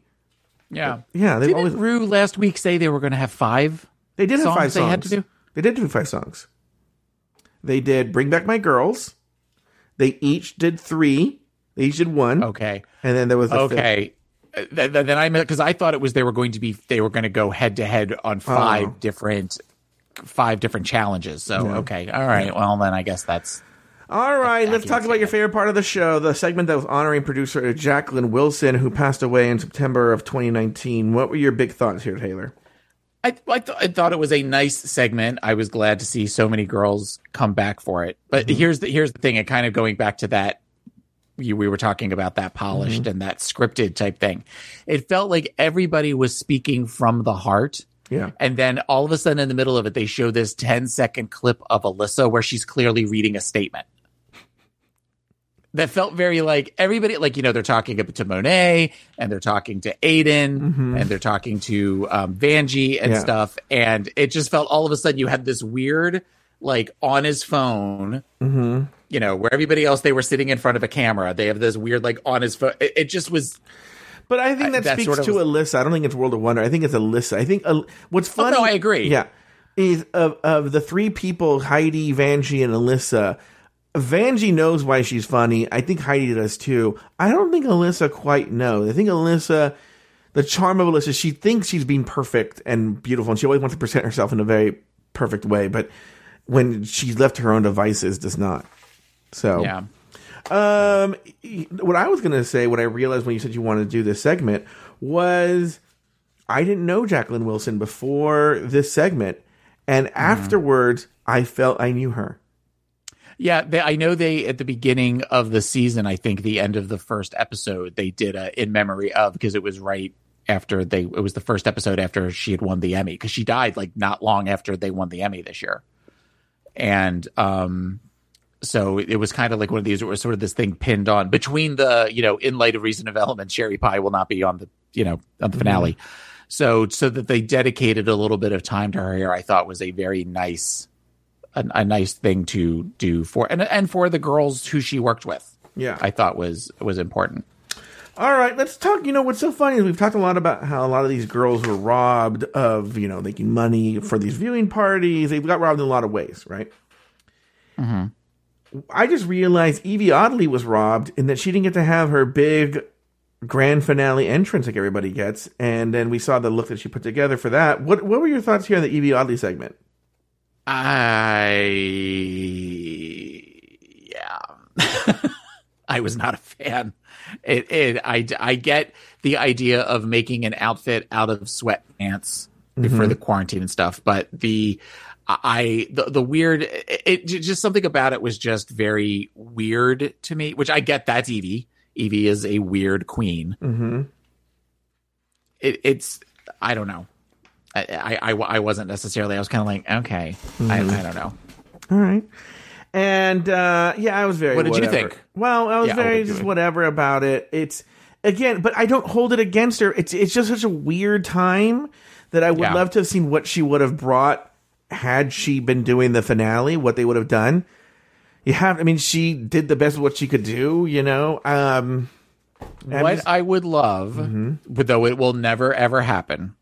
Yeah. Yeah, Didn't always Rue last week say they were going to have five? they did have five songs they had to do? They did do five songs. They did "Bring Back My Girls." They each did three. They each did one. Okay. and then there was a. Okay. Uh, th- th- then I because I thought it was they were going to be they were going to go head to head on five Oh. different five different challenges. So okay, all right. Well, then I guess that's All right, let's talk about your favorite part of the show, the segment that was honoring producer Jacqueline Wilson, who passed away in September of 2019. What were your big thoughts here, Taylor? I I, th- I thought it was a nice segment. I was glad to see so many girls come back for it. But mm-hmm. here's the here's the thing. And kind of going back to that, you, we were talking about that polished mm-hmm. and that scripted type thing. It felt like everybody was speaking from the heart. Yeah. And then all of a sudden, in the middle of it, they show this 10 second clip of Alyssa where she's clearly reading a statement. That felt very like everybody, like, you know, they're talking to Monet and they're talking to Aiden and they're talking to um, Vanjie and Yeah. stuff. And it just felt all of a sudden you had this weird, like, on his phone, you know, where everybody else, they were sitting in front of a camera. They have this weird, like, on his phone. It, it just was, But I think I- that, that speaks sort of to was- Alyssa. I don't think it's World of Wonder. I think it's Alyssa. I think uh, what's funny. Oh, no, I agree. Yeah, is of of the three people, Heidi, Vanjie, and Alyssa. Vanjie knows why she's funny. I think Heidi does too. I don't think Alyssa quite knows. I think Alyssa, the charm of Alyssa, she thinks she's being perfect and beautiful, and she always wants to present herself in a very perfect way. But when she's left to her own devices, does not. So yeah. um, what I was gonna say, what I realized when you said you wanted to do this segment was, I didn't know Jacqueline Wilson before this segment, and Mm-hmm. afterwards, I felt I knew her. Yeah, they, I know they at the beginning of the season. I think the end of the first episode they did a in memory of because it was right after they. It was the first episode after she had won the Emmy because she died like not long after they won the Emmy this year, and um, so it was kind of like one of these. It was sort of this thing pinned on between the you know in light of recent development, Sherry Pie will not be on the you know on the finale. So so that they dedicated a little bit of time to her here, I thought was a very nice a, a nice thing to do for and and for the girls who she worked with. Yeah. I thought was was important. All right, let's talk. You know what's so funny is we've talked a lot about how a lot of these girls were robbed of you know making money for these viewing parties. They got robbed in a lot of ways, right? Mm-hmm. I just realized Yvie Oddly was robbed in that she didn't get to have her big grand finale entrance like everybody gets, and then we saw the look that she put together for that. What What were your thoughts here on the Yvie Oddly segment? I yeah. I was not a fan. It, it I I get the idea of making an outfit out of sweatpants for the quarantine and stuff, but the I the the weird it, it just something about it was just very weird to me, which I get that's Yvie. Yvie is a weird queen. Mm-hmm. It, it's I don't know. I, I, I, I wasn't necessarily. I was kind of like, okay, I, I don't know. All right. And uh yeah, I was very What did you think? Well, I was Yeah, very what did you just whatever about it. It's again, but I don't hold it against her. It's it's just such a weird time that I would Yeah. love to have seen what she would have brought had she been doing the finale, what they would have done. You have I mean, she did the best of what she could do, you know. Um what just- I would love, but though it will never ever happen,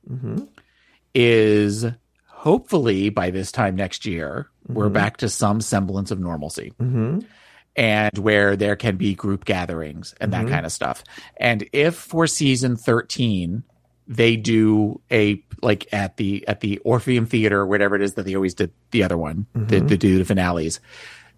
is hopefully by this time next year we're mm-hmm. back to some semblance of normalcy. Mm-hmm. And where there can be group gatherings and that mm-hmm. kind of stuff. And if for season 13 they do a like at the at the Orpheum Theater, whatever it is that they always did the other one, the, the do the finales,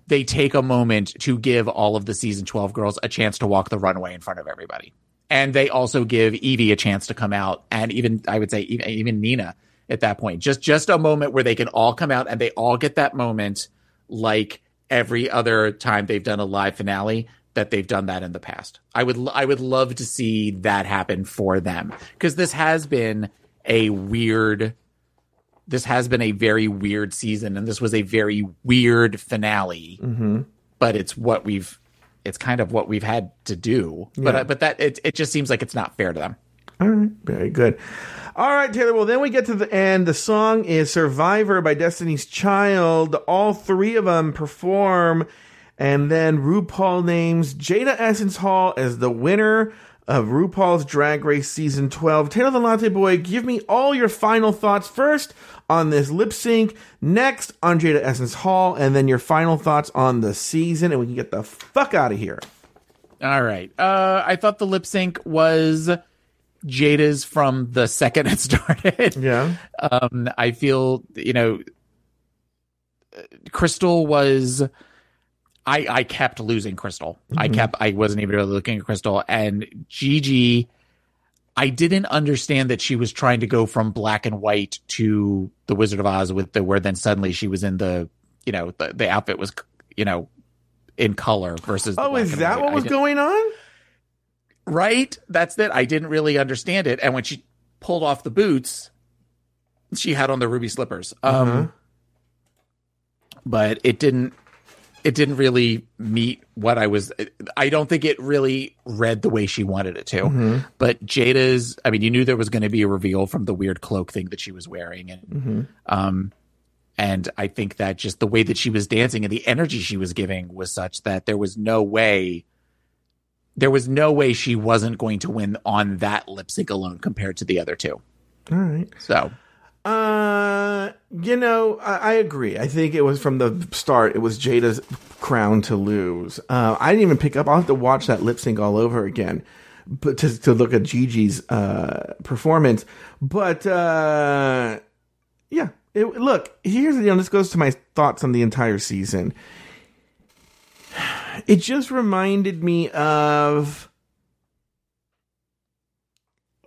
they take a moment to give all of the season 12 girls a chance to walk the runway in front of everybody. And they also give Yvie a chance to come out and even I would say even, even Nina at that point. Just just a moment where they can all come out and they all get that moment like every other time they've done a live finale that they've done that in the past. I would I would love to see that happen for them because this has been a weird this has been a very weird season, and this was a very weird finale. Mm-hmm. But it's what we've, it's kind of what we've had to do. But uh, but that it it just seems like it's not fair to them. All right, very good. All right, Taylor. Well, then we get to the end. The song is "Survivor" by Destiny's Child. All three of them perform, and then RuPaul names Jaida Essence Hall as the winner of RuPaul's Drag Race season twelve. Taylor the Latte Boy, give me all your final thoughts first on this lip sync, next on Jaida Essence Hall, and then your final thoughts on the season, and we can get the fuck out of here. All right. Uh, I thought the lip sync was Jaida's from the second it started. Yeah. Um, I feel you know, Crystal was. I I kept losing Crystal. I kept. I wasn't even really looking at Crystal and Gigi. I didn't understand that she was trying to go from black and white to the Wizard of Oz with the where then suddenly she was in the you know the the outfit was you know in color versus. Oh, is that what was going on? Right? That's it. I didn't really understand it. And when she pulled off the boots, she had on the ruby slippers. Um Uh-huh. but it didn't it didn't really meet what I was I don't think it really read the way she wanted it to. Mm-hmm. But Jaida's I mean you knew there was going to be a reveal from the weird cloak thing that she was wearing and Mm-hmm. um and I think that just the way that she was dancing and the energy she was giving was such that there was no way there was no way she wasn't going to win on that lip sync alone compared to the other two. All right. So Uh, you know, I, I agree. I think it was from the start. It was Jaida's crown to lose. Uh, I didn't even pick up. I'll have to watch that lip sync all over again, but to to look at Gigi's uh performance. But uh, yeah, it, look here's you know this goes to my thoughts on the entire season. It just reminded me of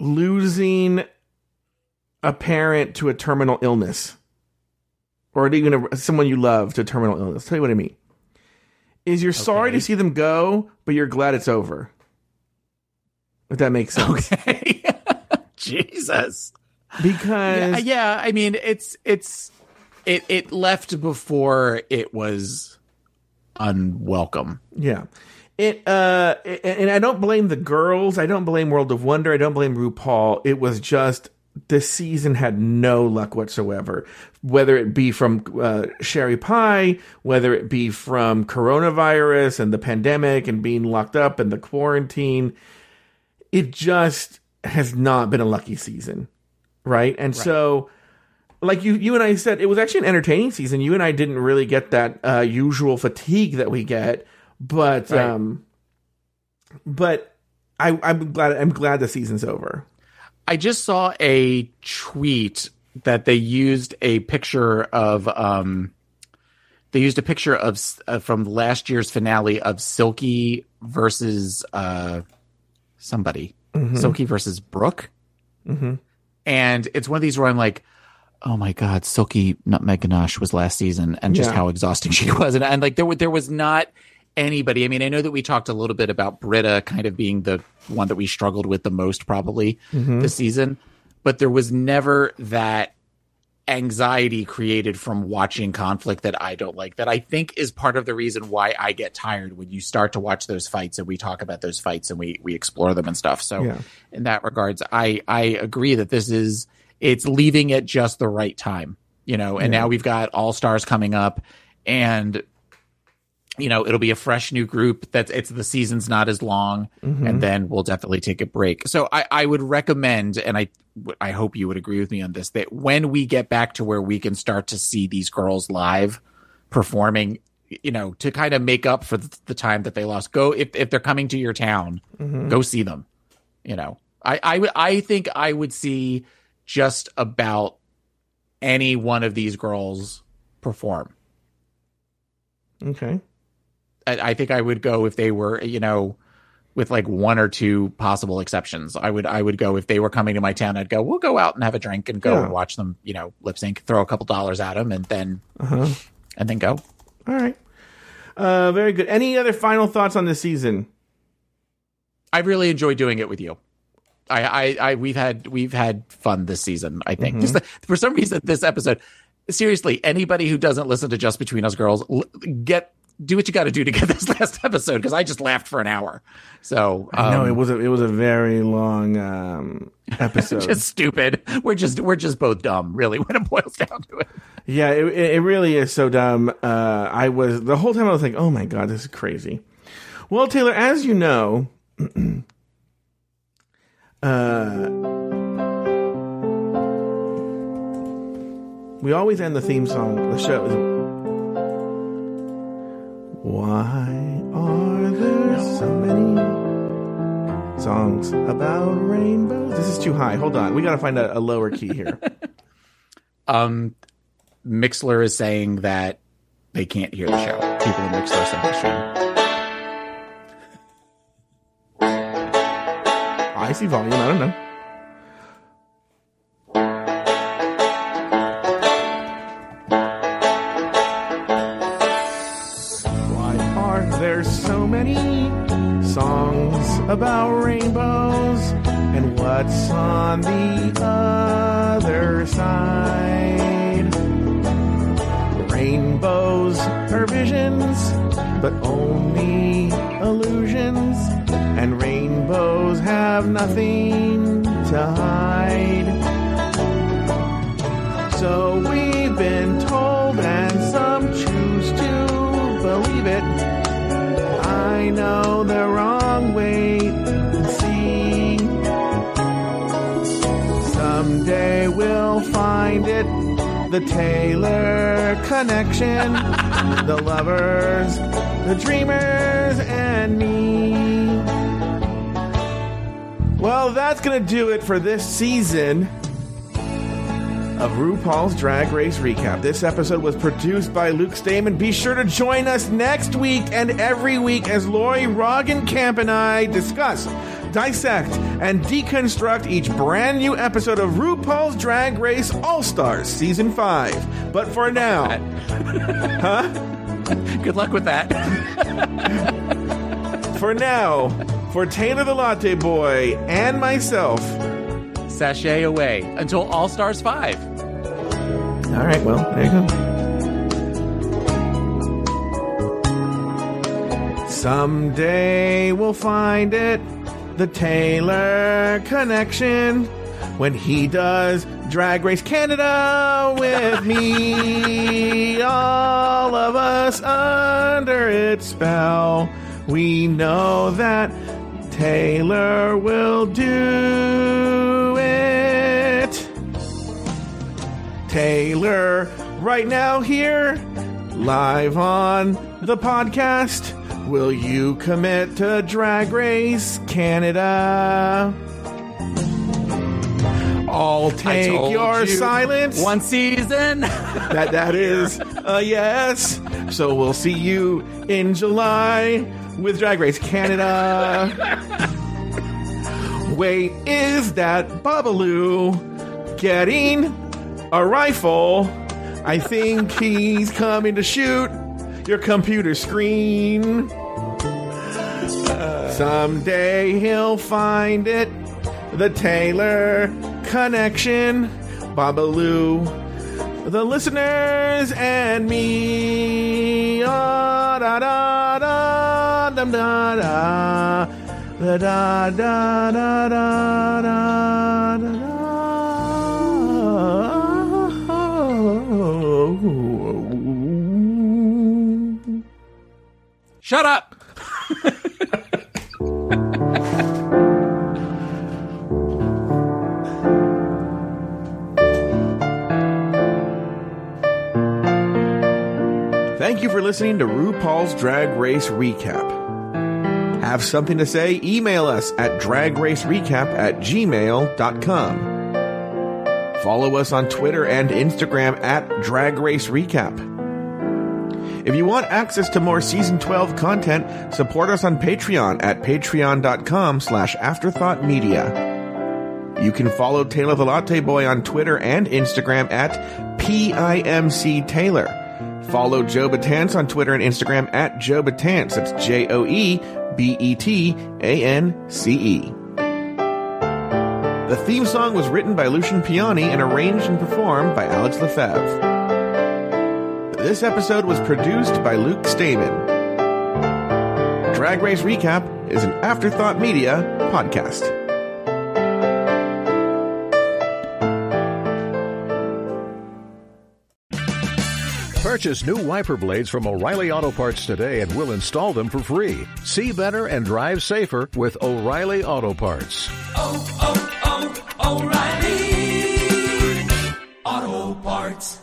losing a parent to a terminal illness or even a, someone you love to a terminal illness. tell you what I mean. Is you're sorry to see them go, but you're glad it's over. If that makes sense. okay. Jesus. Because Yeah, yeah, I mean it's it's it it left before it was unwelcome. Yeah. It uh a- and I don't blame the girls. I don't blame World of Wonder. I don't blame RuPaul. It was just this season had no luck whatsoever. Whether it be from uh, Sherry Pie, whether it be from coronavirus and the pandemic and being locked up and the quarantine, it just has not been a lucky season, right? And so like you you and I said, it was actually an entertaining season. You and I didn't really get that uh, usual fatigue that we get, but Right. um, but I I'm glad I'm glad the season's over. I just saw a tweet that they used a picture of um they used a picture of uh, from last year's finale of Silky versus uh somebody. Silky versus Brooke. Mhm. And it's one of these where I'm like, oh my god, Silky Nutmeg Ganache was last season, and just Yeah. how exhausting she was, and, and like there were there was not anybody. I mean, I know that we talked a little bit about Brita kind of being the one that we struggled with the most probably mm-hmm. this season, but there was never that anxiety created from watching conflict that I don't like. That I think is part of the reason why I get tired when you start to watch those fights and we talk about those fights and we we explore them and stuff. So Yeah. in that regards, I I agree that this is it's leaving at just the right time, you know. And now we've got All Stars coming up, and you know it'll be a fresh new group. That's it's the season's not as long, mm-hmm. and then we'll definitely take a break. So I I would recommend, and I I hope you would agree with me on this, that when we get back to where we can start to see these girls live performing. You know, to kind of make up for the, the time that they lost, go if if they're coming to your town, mm-hmm. go see them you know I, I would i think i would see just about any one of these girls perform Okay. I, think i would go if they were you know with like one or two possible exceptions i would i would go if they were coming to my town i'd go we'll go out and have a drink and go Yeah. and watch them you know lip sync throw a couple dollars at them and then Uh-huh. and then go All right. Uh, very good. Any other final thoughts on this season? i really enjoy doing it with you I, I, I, we've had we've had fun this season. I Mm-hmm. think just the, for some reason this episode. Seriously, anybody who doesn't listen to Just Between Us Girls, l- get do what you got to do to get this last episode because I just laughed for an hour. So um, no, it was a it was a very long um, episode. just stupid. We're just we're just both dumb, really, when it boils down to it. Yeah, it, it it really is so dumb. Uh, I was the whole time I was like, "Oh my god, this is crazy." Well, Taylor, as you know, uh, we always end the theme song, the show. Is- Why are there so many songs about rainbows? This is too high. Hold on, we got to find a, a lower key here. Um, Mixlr is saying that they can't hear the show. People in Mixlr saying the stream. I see volume. I don't know. About rainbows? And what's on the other side? Rainbows are visions, but only illusions. And rainbows have nothing to hide. So find it. The Taylor connection, the lovers, the dreamers, and me. Well, that's going to do it for this season of RuPaul's Drag Race Recap. This episode was produced by Luke Stamen. Be sure to join us next week and every week as Lori Roggenkamp and I discuss, dissect, and deconstruct each brand new episode of RuPaul's Drag Race All Stars Season 5. But for now, huh? Good luck with that. for now, for Taylor the Latte Boy and myself, Sashay away until All Stars 5. All right, well, there you go. Someday we'll find it, the Taylor connection, when he does Drag Race Canada with me. All of us under its spell. We know that Taylor will do it. Taylor right now here, live on the podcast. Will you commit to Drag Race Canada? I'll take your you. silence. One season. That that is a yes. So we'll see you in July with Drag Race Canada. Wait, is that Babalu getting a rifle? I think he's coming to shoot your computer screen. Someday he'll find it. The Taylor connection. Babalu the listeners and me. Ah, da da da da da da da da da da da Shut up. Thank you for listening to RuPaul's Drag Race Recap. Have something to say? Email us at dragracerecap at gmail.com. Follow us on Twitter and Instagram at Drag Race Recap. If you want access to more Season 12 content, support us on Patreon at patreon.com slash afterthoughtmedia. You can follow Taylor the Latte Boy on Twitter and Instagram at PIMC Taylor. Follow Joe Betance on Twitter and Instagram at Joe Betance. That's J O E B E T A N C E. The theme song was written by Lucian Piane and arranged and performed by Alex Lefebvre. This episode was produced by Luke Stamen. Drag Race Recap is an Afterthought Media podcast. Purchase new wiper blades from O'Reilly Auto Parts today and we'll install them for free. See better and drive safer with O'Reilly Auto Parts. oh, oh, oh, O'Reilly Auto Parts.